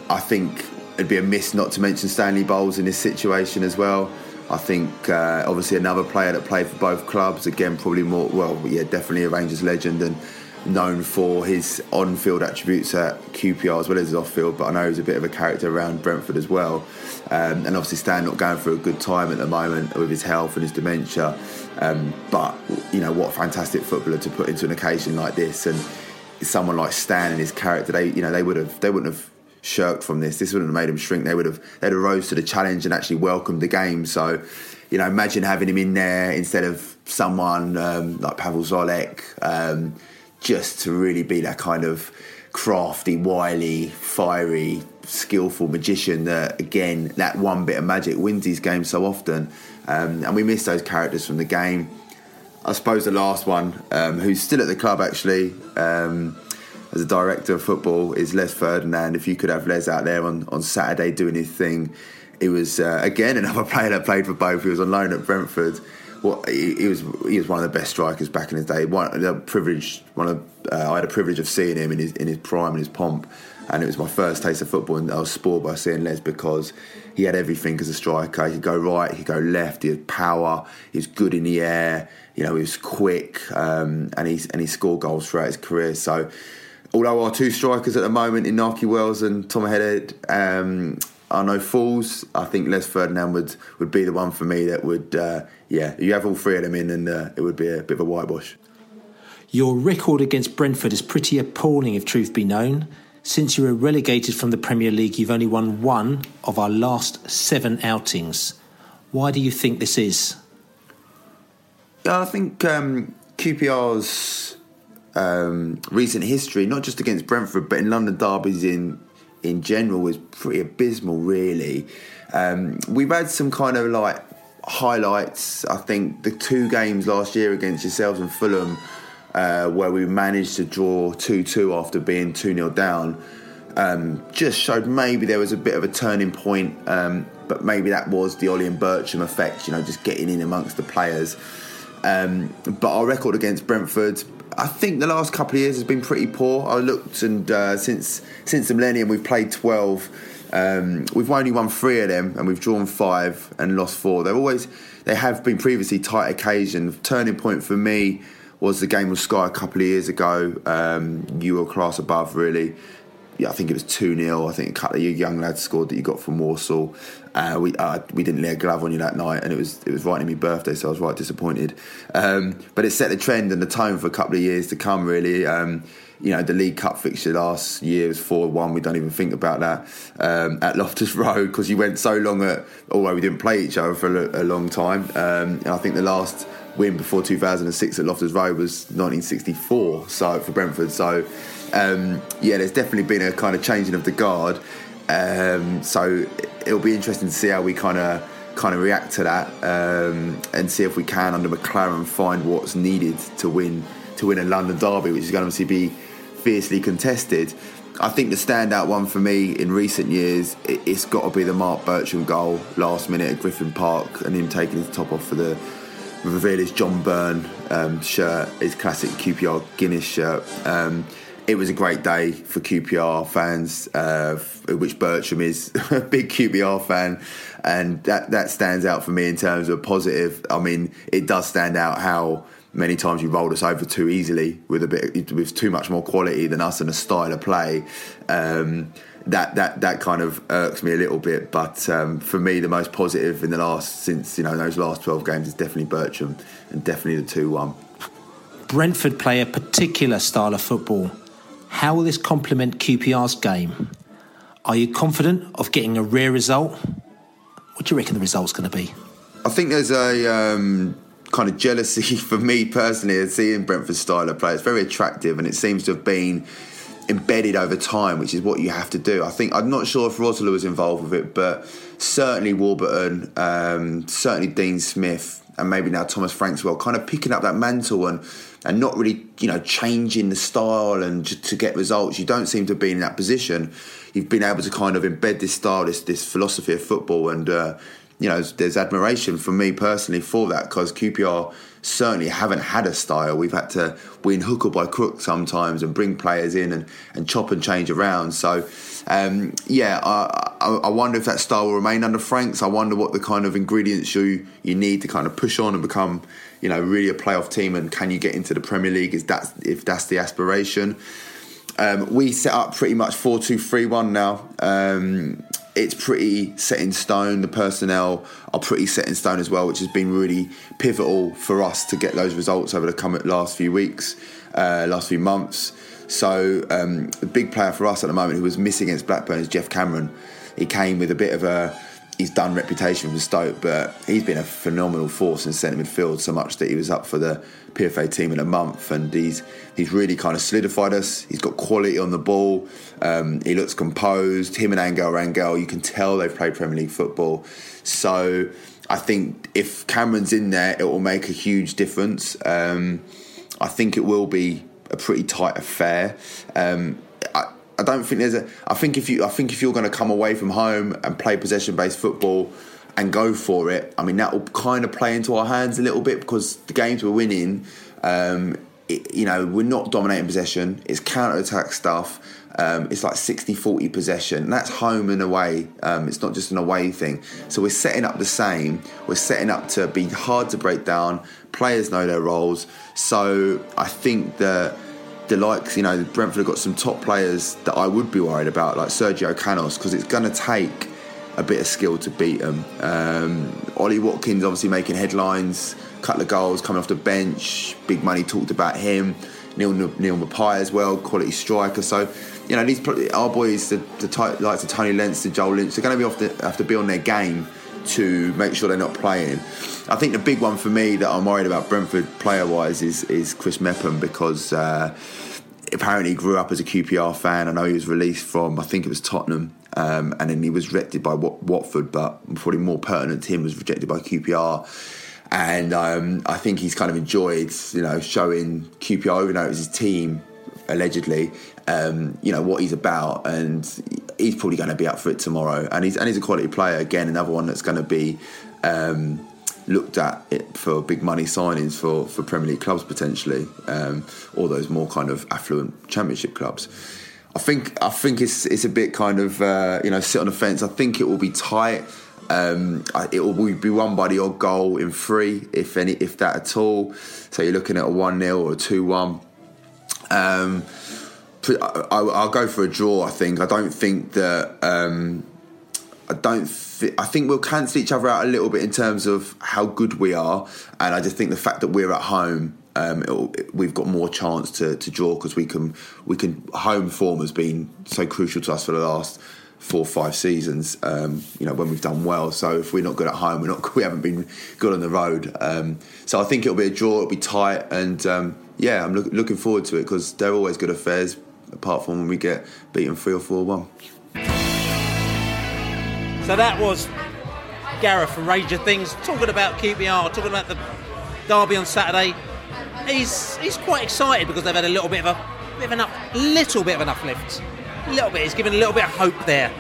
I think it'd be a miss not to mention Stanley Bowles in this situation as well. I think uh, obviously another player that played for both clubs. Again, probably more well, yeah, definitely a Rangers legend and known for his on-field attributes at QPR as well as his off-field. But I know he's a bit of a character around Brentford as well. Um, and obviously Stan not going through a good time at the moment with his health and his dementia. Um, but you know what a fantastic footballer to put into an occasion like this and someone like Stan and his character. They you know they would have they wouldn't have shirked from this. This wouldn't have made them shrink. They would have they'd have rose to the challenge and actually welcomed the game. So, you know, imagine having him in there instead of someone um, like Pavel Zolek, um, just to really be that kind of crafty, wily, fiery, skillful magician that again that one bit of magic wins these games so often. Um, and we miss those characters from the game. I suppose the last one, um, who's still at the club actually, um, as a director of football, is Les Ferdinand. If you could have Les out there on, on Saturday doing his thing, he was uh, again (laughs) another player that played for both. He was on loan at Brentford. Well, he, he, was he was one of the best strikers back in his day. One the privilege, one of uh, I had a privilege of seeing him in his in his prime and his pomp, and it was my first taste of football. And I was spoiled by seeing Les because he had everything as a striker. He could go right, he could go left. He had power. He was good in the air. You know, he was quick, um, and he and he scored goals throughout his career. So, although our two strikers at the moment in Nahki Wells and Tomer Hemed um, are know fools, I think Les Ferdinand would would be the one for me that would. Uh, yeah, you have all three of them in, and uh, it would be a bit of a whitewash. Your record against Brentford is pretty appalling, if truth be known. Since you were relegated from the Premier League, you've only won one of our last seven outings. Why do you think this is? Yeah, I think um, QPR's um, recent history, not just against Brentford, but in London derbies in in general, was pretty abysmal. Really, um, we've had some kind of like highlights. I think the two games last year against yourselves and Fulham, uh, where we managed to draw two two after being two 0 down. Um, just showed maybe there was a bit of a turning point, um, but maybe that was the Ollie and Bircham effect, you know, just getting in amongst the players. Um, but our record against Brentford, I think the last couple of years has been pretty poor. I looked and uh, since since the millennium we've played twelve. Um, we've only won three of them, and we've drawn five and lost four. They've always they have been previously tight occasion. Turning point for me was the game with Sky a couple of years ago. Um, you were class above, really. Yeah, I think it was 2 0. I think a couple of your young lads scored that you got from Warsaw. Uh, we uh, we didn't lay a glove on you that night, and it was it was right in my birthday, so I was right disappointed. Um, but it set the trend and the tone for a couple of years to come, really. Um, you know, the League Cup fixture last year was 4 1. We don't even think about that um, at Loftus (laughs) Road because you went so long at, although we didn't play each other for a, a long time. Um, and I think the last win before 2006 at Loftus Road was 1964 so for Brentford. So, um, yeah, there's definitely been a kind of changing of the guard. Um, so it'll be interesting to see how we kind of kind of react to that um, and see if we can under McClaren find what's needed to win to win a London derby, which is going to obviously be fiercely contested. I think the standout one for me in recent years, it, has got to be the Mark Bircham goal last minute at Griffin Park and him taking his top off for the reveal his John Byrne um, shirt, his classic QPR Guinness shirt. Um, it was a great day for QPR fans, uh, which Bircham is (laughs) a big QPR fan, and that that stands out for me in terms of positive. I mean, it does stand out how many times you rolled us over too easily with a bit with too much more quality than us and a style of play. Um, that that that kind of irks me a little bit. But um, for me, the most positive in the last since you know those last twelve games is definitely Bircham and definitely the two one. Brentford play a particular style of football. How will this complement QPR's game? Are you confident of getting a rare result? What do you reckon the result's going to be? I think there's a um, kind of jealousy (laughs) for me personally seeing Brentford's style of play. It's very attractive and it seems to have been embedded over time, which is what you have to do. I think I'm not sure if Rosler was involved with it, but certainly Warburton, um, certainly Dean Smith, and maybe now Thomas Frankswell, kind of picking up that mantle and and not really, you know, changing the style and to, get results. You don't seem to be in that position. You've been able to kind of embed this style, this this philosophy of football, and uh, you know, there's admiration for me personally for that because QPR certainly haven't had a style. We've had to win hook or by crook sometimes and bring players in and, and chop and change around. So, um, yeah, I, I, I, wonder if that style will remain under Franks. I wonder what the kind of ingredients you you need to kind of push on and become, you know, really a playoff team. And can you get into the Premier League? Is that if that's the aspiration? Um, we set up pretty much four two three one now. Um, it's pretty set in stone. The personnel are pretty set in stone as well, which has been really pivotal for us to get those results over the come last few weeks, uh, last few months. So um, the big player for us at the moment who was missing against Blackburn is Geoff Cameron. He came with a bit of a he's done reputation for Stoke, but he's been a phenomenal force in centre midfield so much that he was up for the PFA team in a month, and he's he's really kind of solidified us. He's got quality on the ball. Um, he looks composed. Him and Angel Rangel, you can tell they've played Premier League football. So I think if Cameron's in there, it will make a huge difference. Um, I think it will be a pretty tight affair. Um, I, I don't think there's a. I think if you, I think if you're going to come away from home and play possession-based football and go for it, I mean that will kind of play into our hands a little bit because the games we're winning, um, it, you know, we're not dominating possession. It's counter-attack stuff. Um, it's like 60-40 possession. And that's home and away. Um, it's not just an away thing. So we're setting up the same. We're setting up to be hard to break down. Players know their roles. So I think that the likes, you know, Brentford have got some top players that I would be worried about, like Sergio Canos, because it's going to take a bit of skill to beat them. Um, Ollie Watkins obviously making headlines, a couple of goals coming off the bench, big money talked about him. Neal Neal Maupay as well, quality striker. So, you know, these our boys, the, the type, likes of Tony Lens, the Joel Lynch, they're going to be off the, have to be on their game to make sure they're not playing. I think the big one for me that I'm worried about Brentford player wise is is Chris Mepham because uh, apparently he grew up as a QPR fan. I know he was released from I think it was Tottenham. Um, and then he was rejected by Wat- Watford, but probably more pertinent to him was rejected by QPR. And um, I think he's kind of enjoyed, you know, showing QPR, even though it was his team, allegedly, um, you know what he's about, and he's probably going to be up for it tomorrow. And he's and he's a quality player again, another one that's going to be um, looked at for big money signings for for Premier League clubs potentially, um, or those more kind of affluent Championship clubs. I think I think it's it's a bit kind of uh, you know sit on the fence. I think it will be tight. Um, it will be won by the odd goal in three, if any, if that at all. So you're looking at a one 0 or a two one. Um, I, will go for a draw. I think. I don't think that. Um, I don't. Th- I think we'll cancel each other out a little bit in terms of how good we are, and I just think the fact that we're at home, um, it, we've got more chance to, to draw because we can. We can. Home form has been so crucial to us for the last four or five seasons. Um, you know when we've done well. So if we're not good at home, we're not. (laughs) We haven't been good on the road. Um, so I think it'll be a draw. It'll be tight, and um, yeah, I'm look, looking forward to it because they're always good affairs. Apart from when we get beaten three or four one. So that was Gareth from Ranger Things talking about QPR, talking about the derby on Saturday. He's he's quite excited because they've had a little bit of a bit of an up, little bit of an uplift, a little bit. He's given a little bit of hope there.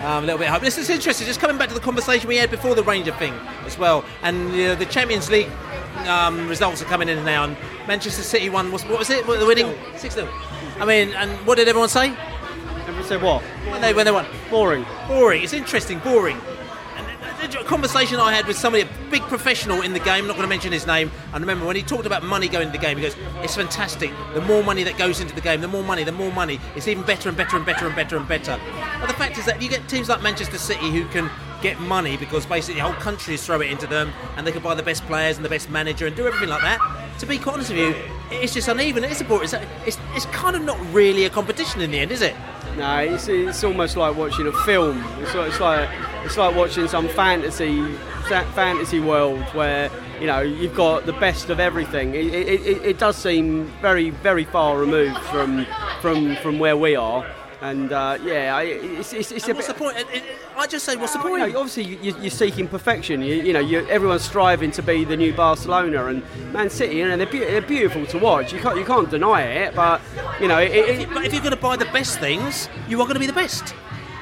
Um, a little bit of hope. This is interesting. Just coming back to the conversation we had before the Ranger thing as well, and uh, the Champions League um, results are coming in now. And Manchester City won. What was it? What, the winning six 0 I mean, and what did everyone say? Everyone said what? When they when they won. Boring. Boring. It's interesting. Boring. And a conversation I had with somebody, a big professional in the game, I'm not going to mention his name. I remember when he talked about money going into the game, he goes, "It's fantastic. The more money that goes into the game, the more money, the more money. It's even better and better and better and better and better." But the fact is that you get teams like Manchester City who can get money because basically the whole country is throw it into them and they can buy the best players and the best manager and do everything like that. To be quite honest with you, it's just uneven. It's a it's, it's, it's kind of not really a competition in the end, is it? No, it's, it's almost like watching a film. It's like, it's like it's like watching some fantasy fantasy world where you know you've got the best of everything. It, it, it does seem very very far removed from from from where we are. And uh, yeah, it's, it's, it's what's bit, the point? I just say, what's the point? You know, obviously, you're, seeking perfection. You, you know, everyone's striving to be the new Barcelona and Man City, and they're, be- they're beautiful to watch. You can't you can't deny it. But you know, it, but if you're going to buy the best things, you are going to be the best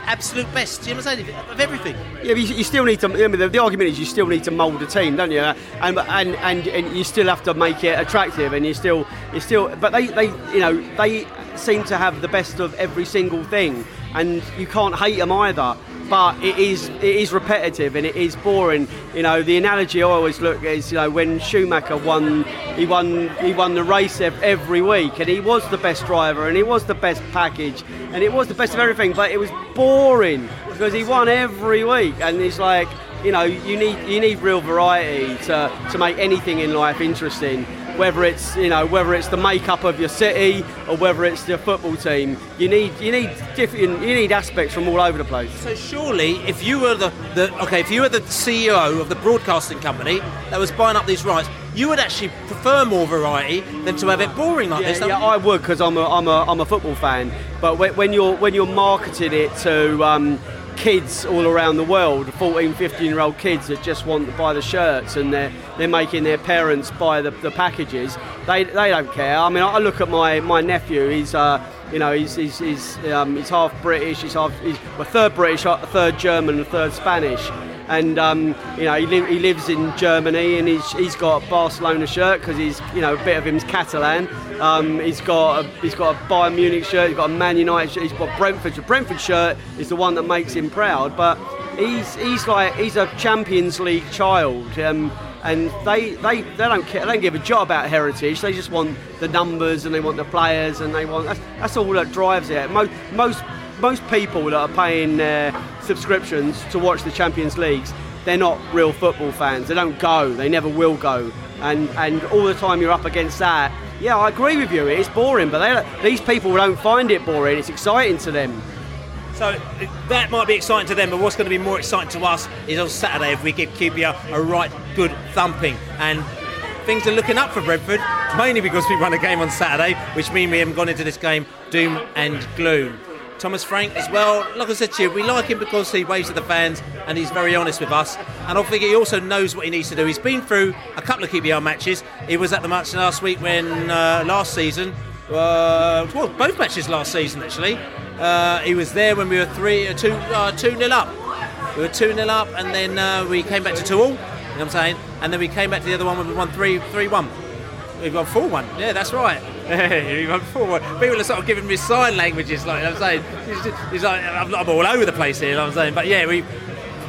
absolute best. You know what I'm saying? Of everything. Yeah, you, you still need to. I mean, the, the, argument is you still need to mould a team, don't you? And, and and and you still have to make it attractive, and you still you still. But they they you know they seem to have the best of every single thing, and you can't hate them either. But it is it is repetitive and it is boring. You know, the analogy I always look at is you know when Schumacher won, he won he won the race every week, and he was the best driver and he was the best package and it was the best of everything, but it was boring because he won every week, and it's like you know you need you need real variety to to make anything in life interesting whether it's you know whether it's the makeup of your city or whether it's your football team. You need you need different you need aspects from all over the place. So surely, if you were the, the okay, if you were the CEO of the broadcasting company that was buying up these rights, you would actually prefer more variety than to have it boring like yeah, this. Yeah, I would because I'm a, I'm, a, I'm a football fan. But when, when you're when you're marketing it to um, kids all around the world, 14, 15 year old kids that just want to buy the shirts and they're, they're making their parents buy the, the packages, they, they don't care. I mean, I look at my, my nephew, he's, uh, you know, he's, he's, he's, um, he's half British, he's half, he's a third British, a third German, a third Spanish. And um, you know he, li- he lives in Germany, and he's, he's got a Barcelona shirt because he's you know a bit of him's Catalan. Um, he's got a, he's got a Bayern Munich shirt, he's got a Man United shirt, he's got Brentford. The Brentford shirt is the one that makes him proud. But he's he's like he's a Champions League child. Um, and they, they, they don't care, they don't give a jot about heritage. They just want the numbers and they want the players and they want that's, that's all that drives it. Most most most people that are paying their subscriptions to watch the Champions Leagues, they're not real football fans. They don't go. They never will go. And and all the time you're up against that. Yeah, I agree with you. It's boring, but they, these people don't find it boring. It's exciting to them. So that might be exciting to them, but what's going to be more exciting to us is on Saturday if we give QPR a right good thumping. And things are looking up for Brentford, mainly because we won a game on Saturday, which means we haven't gone into this game doom and gloom. Thomas Frank as well, like I said to you, we like him because he waves at the fans and he's very honest with us. And I think he also knows what he needs to do. He's been through a couple of QPR matches. He was at the match last week when, uh, last season, uh, well, both matches last season actually. Uh, he was there when we were three, uh, two, uh, two nil up. We were two nil up, and then uh, we came back to two all. You know what I'm saying? And then we came back to the other one we won three, three one. We've won four one. Yeah, that's right. (laughs) we won four one. People are sort of giving me sign languages, like I'm saying. He's like, I'm, I'm all over the place here. You know what I'm saying, but yeah, we.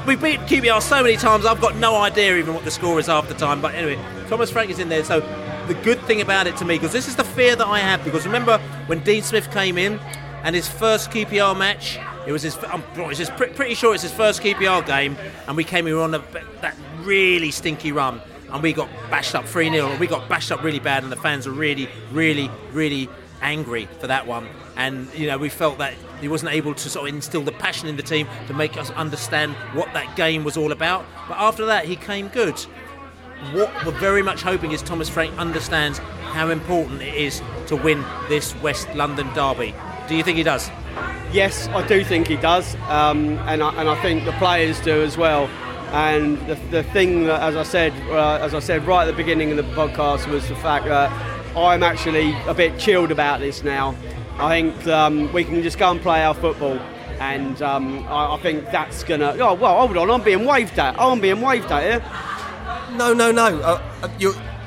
We beat QPR so many times, I've got no idea even what the score is half the time. But anyway, Thomas Frank is in there. So the good thing about it to me, because this is the fear that I have, because remember when Dean Smith came in and his first QPR match, it was his. I'm just pretty sure it's his first QPR game, and we came here on a, that really stinky run, and we got bashed up three 0 We got bashed up really bad, and the fans were really, really, really angry for that one. And you know, we felt that he wasn't able to sort of instill the passion in the team to make us understand what that game was all about. But after that, he came good. What we're very much hoping is Thomas Frank understands how important it is to win this West London derby. Do you think he does? Yes, I do think he does, um, and, I, and I think the players do as well. And the, the thing that, as I said, uh, as I said right at the beginning of the podcast, was the fact that I'm actually a bit chilled about this now. I think um, we can just go and play our football, and um, I, I, think that's gonna. Oh well, hold on, I'm being waved at. I'm being waved at here. No, no, no. Uh,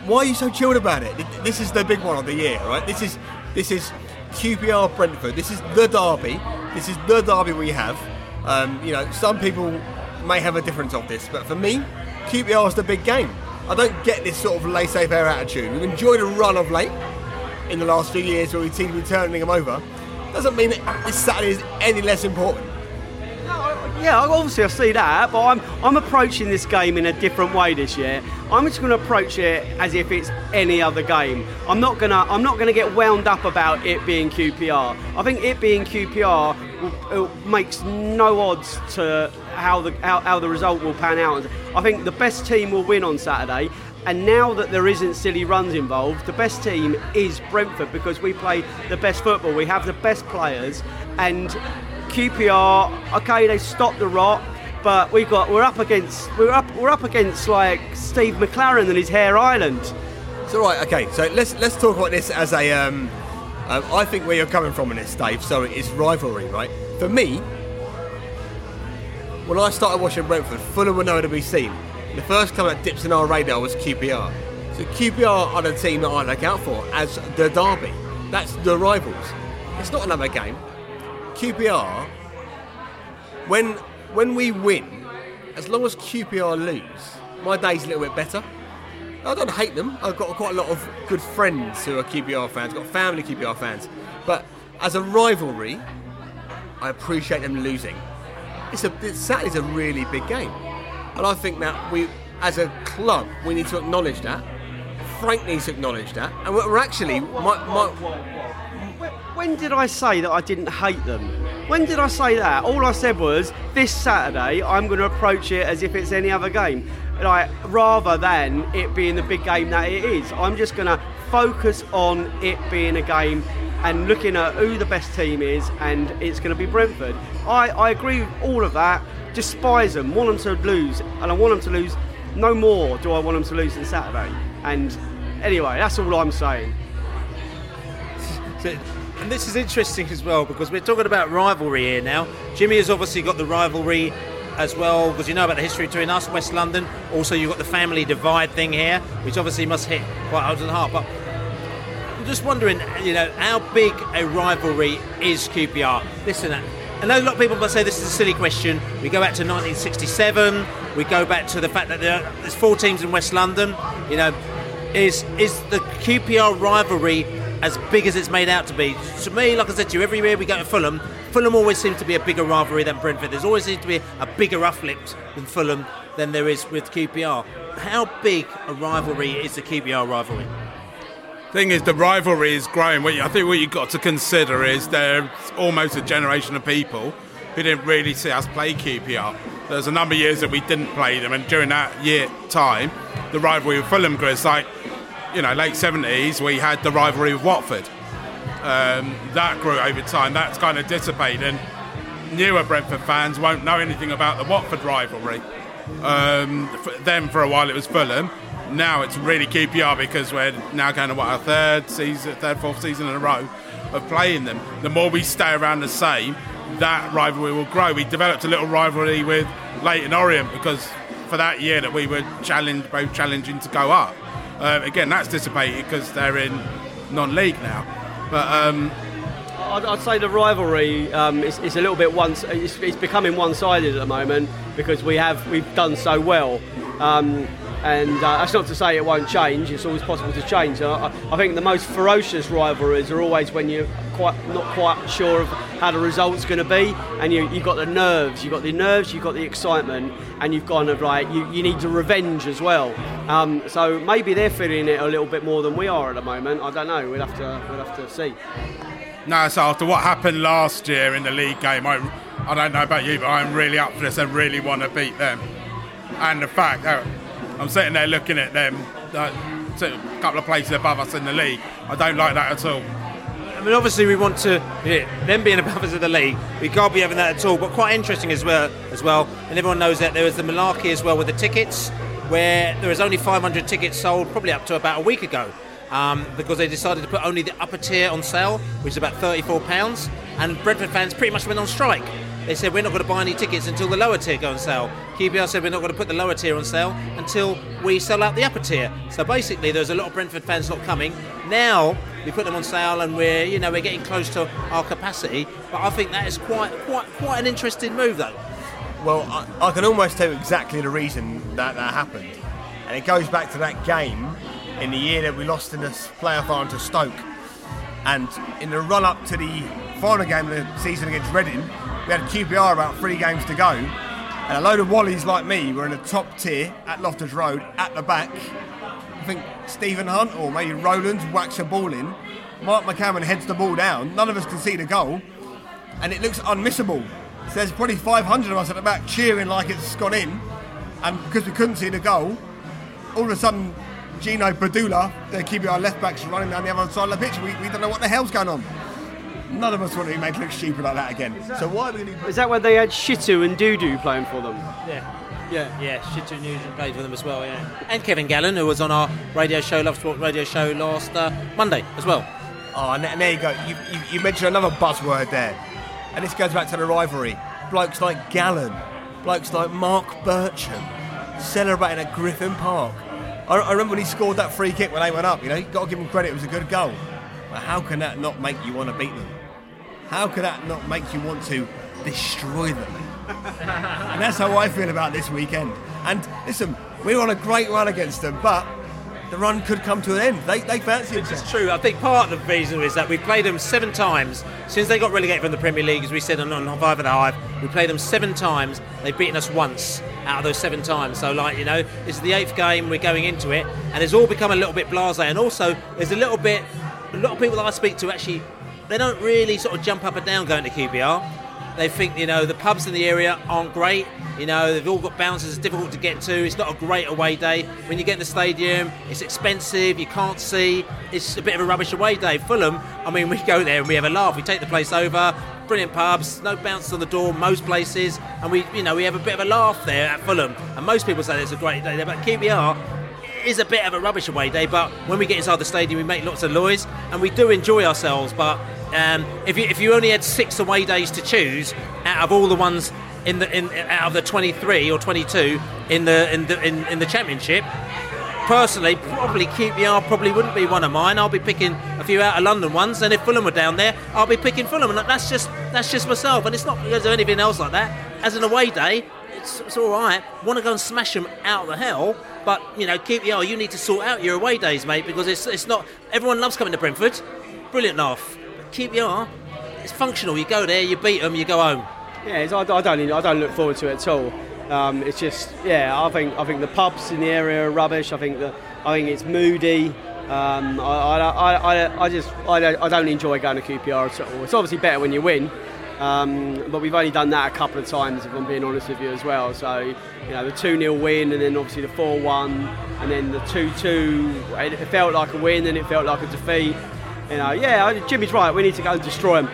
why are you so chilled about it? This is the big one of the year, right? This is this is QPR Brentford. This is the derby. This is the derby we have. Um, you know, some people may have a difference of this, but for me, QPR is the big game. I don't get this sort of laissez-faire attitude. We've enjoyed a run of late in the last few years where we seem to be turning them over. Doesn't mean that this Saturday is any less important. Yeah, obviously I see that, but I'm I'm approaching this game in a different way this year. I'm just going to approach it as if it's any other game. I'm not gonna I'm not gonna get wound up about it being QPR. I think it being QPR will, makes no odds to how the how, how the result will pan out. I think the best team will win on Saturday. And now that there isn't silly runs involved, the best team is Brentford because we play the best football. We have the best players, and QPR, okay, they stopped the rot, but we got we're up against we're up we're up against like Steve McClaren and his Hare Island. So right, okay, so let's let's talk about this as a. Um, uh, I think where you're coming from in this, Dave. So it's rivalry, right? For me, when I started watching Brentford, Fulham were nowhere to be seen. The first club that dips in our radar was QPR. So QPR are the team that I look out for as the derby. That's the rivals. It's not another game. QPR, when when we win, as long as QPR lose, my day's a little bit better. I don't hate them. I've got quite a lot of good friends who are QPR fans. I've got family QPR fans. But as a rivalry, I appreciate them losing. It's a it's, Saturday's a really big game, and I think that we, as a club, we need to acknowledge that. Frank needs to acknowledge that, and we're actually my, my, When did I say that I didn't hate them? When did I say that? All I said was this Saturday I'm going to approach it as if it's any other game, like rather than it being the big game that it is. I'm just going to focus on it being a game and looking at who the best team is, and it's going to be Brentford. I, I agree with all of that. Despise them, want them to lose, and I want them to lose. No more do I want them to lose than Saturday. And anyway, that's all I'm saying. (laughs) And this is interesting as well because we're talking about rivalry here now. Jimmy has obviously got the rivalry as well because you know about the history between us, West London. Also, you've got the family divide thing here, which obviously must hit quite hard. But I'm just wondering, you know, how big a rivalry is QPR? Listen, I know a lot of people must say this is a silly question. We go back to 1967. We go back to the fact that there are, there's four teams in West London. You know, is is the QPR rivalry as big as it's made out to be? To me, like I said to you, every year we go to Fulham, Fulham always seems to be a bigger rivalry than Brentford. There's always seems to be a bigger uplift in Fulham than there is with QPR. How big a rivalry is the QPR rivalry? Thing is, the rivalry is growing. I think what you've got to consider is there's almost a generation of people who didn't really see us play QPR. There's a number of years that we didn't play them, and during that year time, the rivalry with Fulham grew. It's like, you know, late 70s, we had the rivalry with Watford. Um, that grew over time. That's kind of dissipated. Newer Brentford fans won't know anything about the Watford rivalry. Um, for them, for a while, it was Fulham. Now it's really QPR because we're now going to what our third season, third, fourth season in a row of playing them. The more we stay around the same, that rivalry will grow. We developed a little rivalry with Leyton Orient because for that year that we were challenged, both challenging to go up. Uh, again, that's dissipated because they're in non-league now. But um, I'd, I'd say the rivalry um, is, is a little bit one. It's, it's becoming one-sided at the moment because we have we've done so well. Um, and uh, that's not to say it won't change. It's always possible to change. I, I- I think the most ferocious rivalries are always when you're quite not quite sure of how the result's going to be, and you you've got the nerves, you've got the nerves, you've got the excitement, and you've kind of like you, you need the revenge as well. Um, so maybe they're feeling it a little bit more than we are at the moment. I don't know. We'll have to we'll have to see. No, so after what happened last year in the league game, I, I don't know about you, but I'm really up for this. I really want to beat them. And the fact that I'm sitting there looking at them, a couple of places above us in the league, I don't like that at all. I mean, obviously, we want to yeah, them being above us in the league. We can't be having that at all. But quite interesting as well, as well. And everyone knows that there is the malarkey as well with the tickets, where there was only 500 tickets sold, probably up to about a week ago, um, because they decided to put only the upper tier on sale, which is about 34 pounds. And Brentford fans pretty much went on strike. They said we're not going to buy any tickets until the lower tier go on sale. QPR said we're not going to put the lower tier on sale until we sell out the upper tier. So basically, there's a lot of Brentford fans not coming. Now we put them on sale, and we're you know we're getting close to our capacity. But I think that is quite quite quite an interesting move, though. Well, I, I can almost tell you exactly the reason that that happened. And it goes back to that game in the year that we lost in the playoff final to Stoke. And in the run up to the final game of the season against Reading, we had QPR about three games to go. And a load of Wallies like me were in the top tier at Loftus Road at the back. I think Stephen Hunt or maybe Rowlands whacks a ball in. Mark McCammon heads the ball down. None of us can see the goal. And it looks unmissable. So there's probably 500 of us at the back cheering like it's gone in. And because we couldn't see the goal, all of a sudden, Gino Padula, the QPR left backs, running down the other side of the pitch. We, we don't know what the hell's going on. None of us want to be made to look stupid like that again. So why are we going to Is that when they had Shittu and Doudou playing for them? Yeah. Yeah, yeah, Shittu Nugent played for them as well, yeah. And Kevin Gallen, who was on our radio show, Love Sport radio show last uh, Monday as well. Oh, and, and there you go. You, you, you mentioned another buzzword there. And this goes back to the rivalry. Blokes like Gallen, blokes like Mark Bircham, celebrating at Griffin Park. I, I remember when he scored that free kick when they went up, you know, you've got to give him credit, it was a good goal. But how can that not make you want to beat them? How could that not make you want to destroy them? and that's how I feel about this weekend. And listen, we're on a great run against them, but the run could come to an end. They, they fancy it. It's true. I think part of the reason is that we've played them seven times since they got relegated from the Premier League, as we said on, on Five and a Half. We played them seven times. They've beaten us once out of those seven times. So, like you know, this is the eighth game. We're going into it, and it's all become a little bit blasé. And also, there's a little bit. A lot of people that I speak to actually, they don't really sort of jump up and down going to QPR. They think you know the pubs in the area aren't great. You know they've all got bounces. It's difficult to get to. It's not a great away day. When you get in the stadium, it's expensive. You can't see. It's a bit of a rubbish away day. Fulham. I mean, (laughs) we go there and we have a laugh. We take the place over. Brilliant pubs. No bounces on the door. Most places, and we you know we have a bit of a laugh there at Fulham. And most people say it's a great day there, but QPR is a bit of a rubbish away day, but when we get inside the stadium, we make lots of noise and we do enjoy ourselves. But um, if you if you only had six away days to choose out of all the ones in the in out of the 23 or 22 in the in the in, in the championship. Personally, probably QPR probably wouldn't be one of mine. I'll be picking a few out of London ones, and if Fulham were down there, I'll be picking Fulham, and that's just that's just myself, and it's not because of anything else like that. As an away day, it's, it's all right. Want to go and smash them out of the hell, but you know, QPR, you need to sort out your away days, mate, because it's it's not. Everyone loves coming to Brentford, brilliant laugh. But QPR, it's functional. You go there, you beat them, you go home. Yeah, I, I don't I don't look forward to it at all. Um, it's just yeah, I think I think the pubs in the area are rubbish. I think that I think it's moody. Um, I, I, I, I just I don't, I don't enjoy going to QPR at all. It's obviously better when you win, um, but we've only done that a couple of times, if I'm being honest with you as well. So, you know, the 2 0 win, and then obviously the 4 1, and then the 2 2. It felt like a win, and it felt like a defeat. You know, yeah, Jimmy's right. We need to go and destroy them.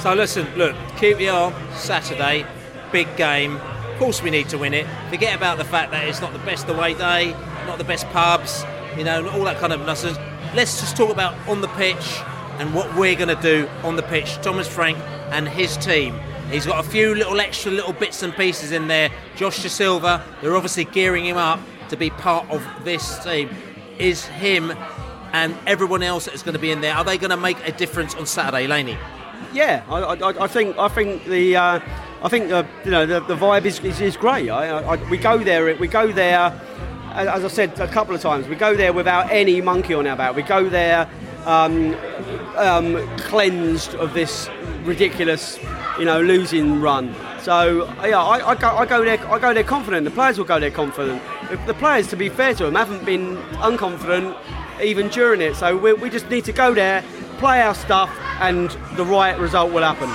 So listen, look, QPR Saturday, big game. Of course, we need to win it. Forget about the fact that it's not the best away day, not the best pubs, you know, all that kind of nonsense. Let's just talk about on the pitch and what we're going to do on the pitch. Thomas Frank and his team. He's got a few little extra little bits and pieces in there. Josh Dasilva, they're obviously gearing him up to be part of this team. Is him and everyone else that's going to be in there, are they going to make a difference on Saturday, Laney? Yeah, I, I, I think I think the uh, I think the you know the, the vibe is, is, is great. I, I, we go there we go there as I said a couple of times. We go there without any monkey on our back. We go there um, um, cleansed of this ridiculous you know losing run. So yeah, I, I, go, I go there I go there confident. The players will go there confident. The players, to be fair to them, haven't been unconfident even during it. So we, we just need to go there, play our stuff, and the right result will happen.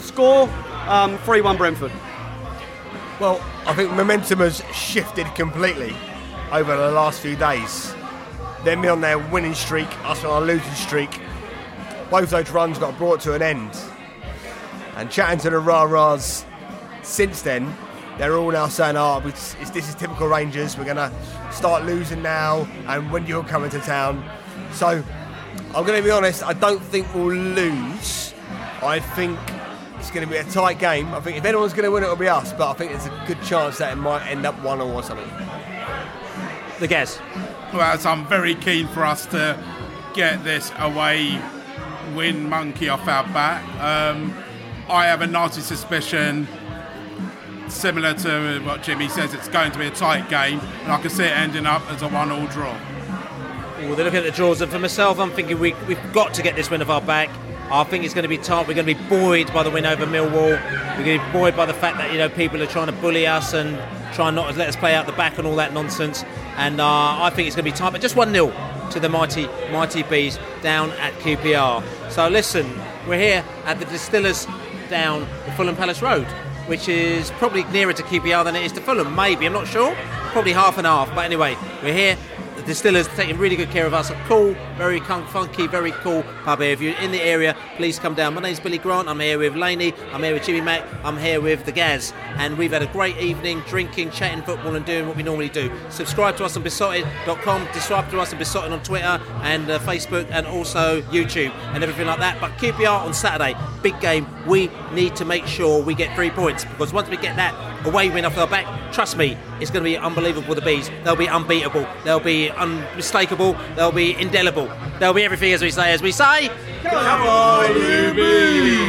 Score um, 3 1 Brentford. Well, I think momentum has shifted completely over the last few days. Them on their winning streak, us on our losing streak. Both those runs got brought to an end. And chatting to the rah rahs since then, they're all now saying, ah, oh, it's, it's, this is typical Rangers, we're going to start losing now, and when you're coming to town. So I'm going to be honest, I don't think we'll lose. I think it's going to be a tight game. I think if anyone's going to win, it'll be us. But I think there's a good chance that it might end up one or something. The guess. Well, so I'm very keen for us to get this away win monkey off our back. Um, I have a nasty suspicion, similar to what Jimmy says, it's going to be a tight game, and I can see it ending up as a one-all draw. Well, they're looking at the draws, and for myself, I'm thinking we, we've got to get this win off our back. I think it's going to be tight. We're going to be buoyed by the win over Millwall. We're going to be buoyed by the fact that you know people are trying to bully us and trying not to let us play out the back and all that nonsense. And uh, I think it's going to be tight, but just one 0 to the mighty mighty bees down at QPR. So listen, we're here at the Distillers down the Fulham Palace Road, which is probably nearer to QPR than it is to Fulham. Maybe I'm not sure. Probably half and half. But anyway, we're here the distillers taking really good care of us. A cool, very funky, very cool pub here. If you're in the area, please come down. My name's Billy Grant. I'm here with Laney. I'm here with Jimmy Mac. I'm here with the Gaz. And we've had a great evening drinking, chatting football, and doing what we normally do. Subscribe to us on beesotted.com. Subscribe to us on Beesotted on Twitter and uh, Facebook and also YouTube and everything like that. But QPR on Saturday, big game. We need to make sure we get three points because once we get that away win off our back, trust me, it's going to be unbelievable. The bees, they'll be unbeatable. They'll be unmistakable. They'll be indelible. There'll be everything as we say, as we say. Come on, you.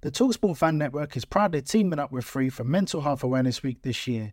The Talksport Fan Network is proudly teaming up with Free for Mental Health Awareness Week this year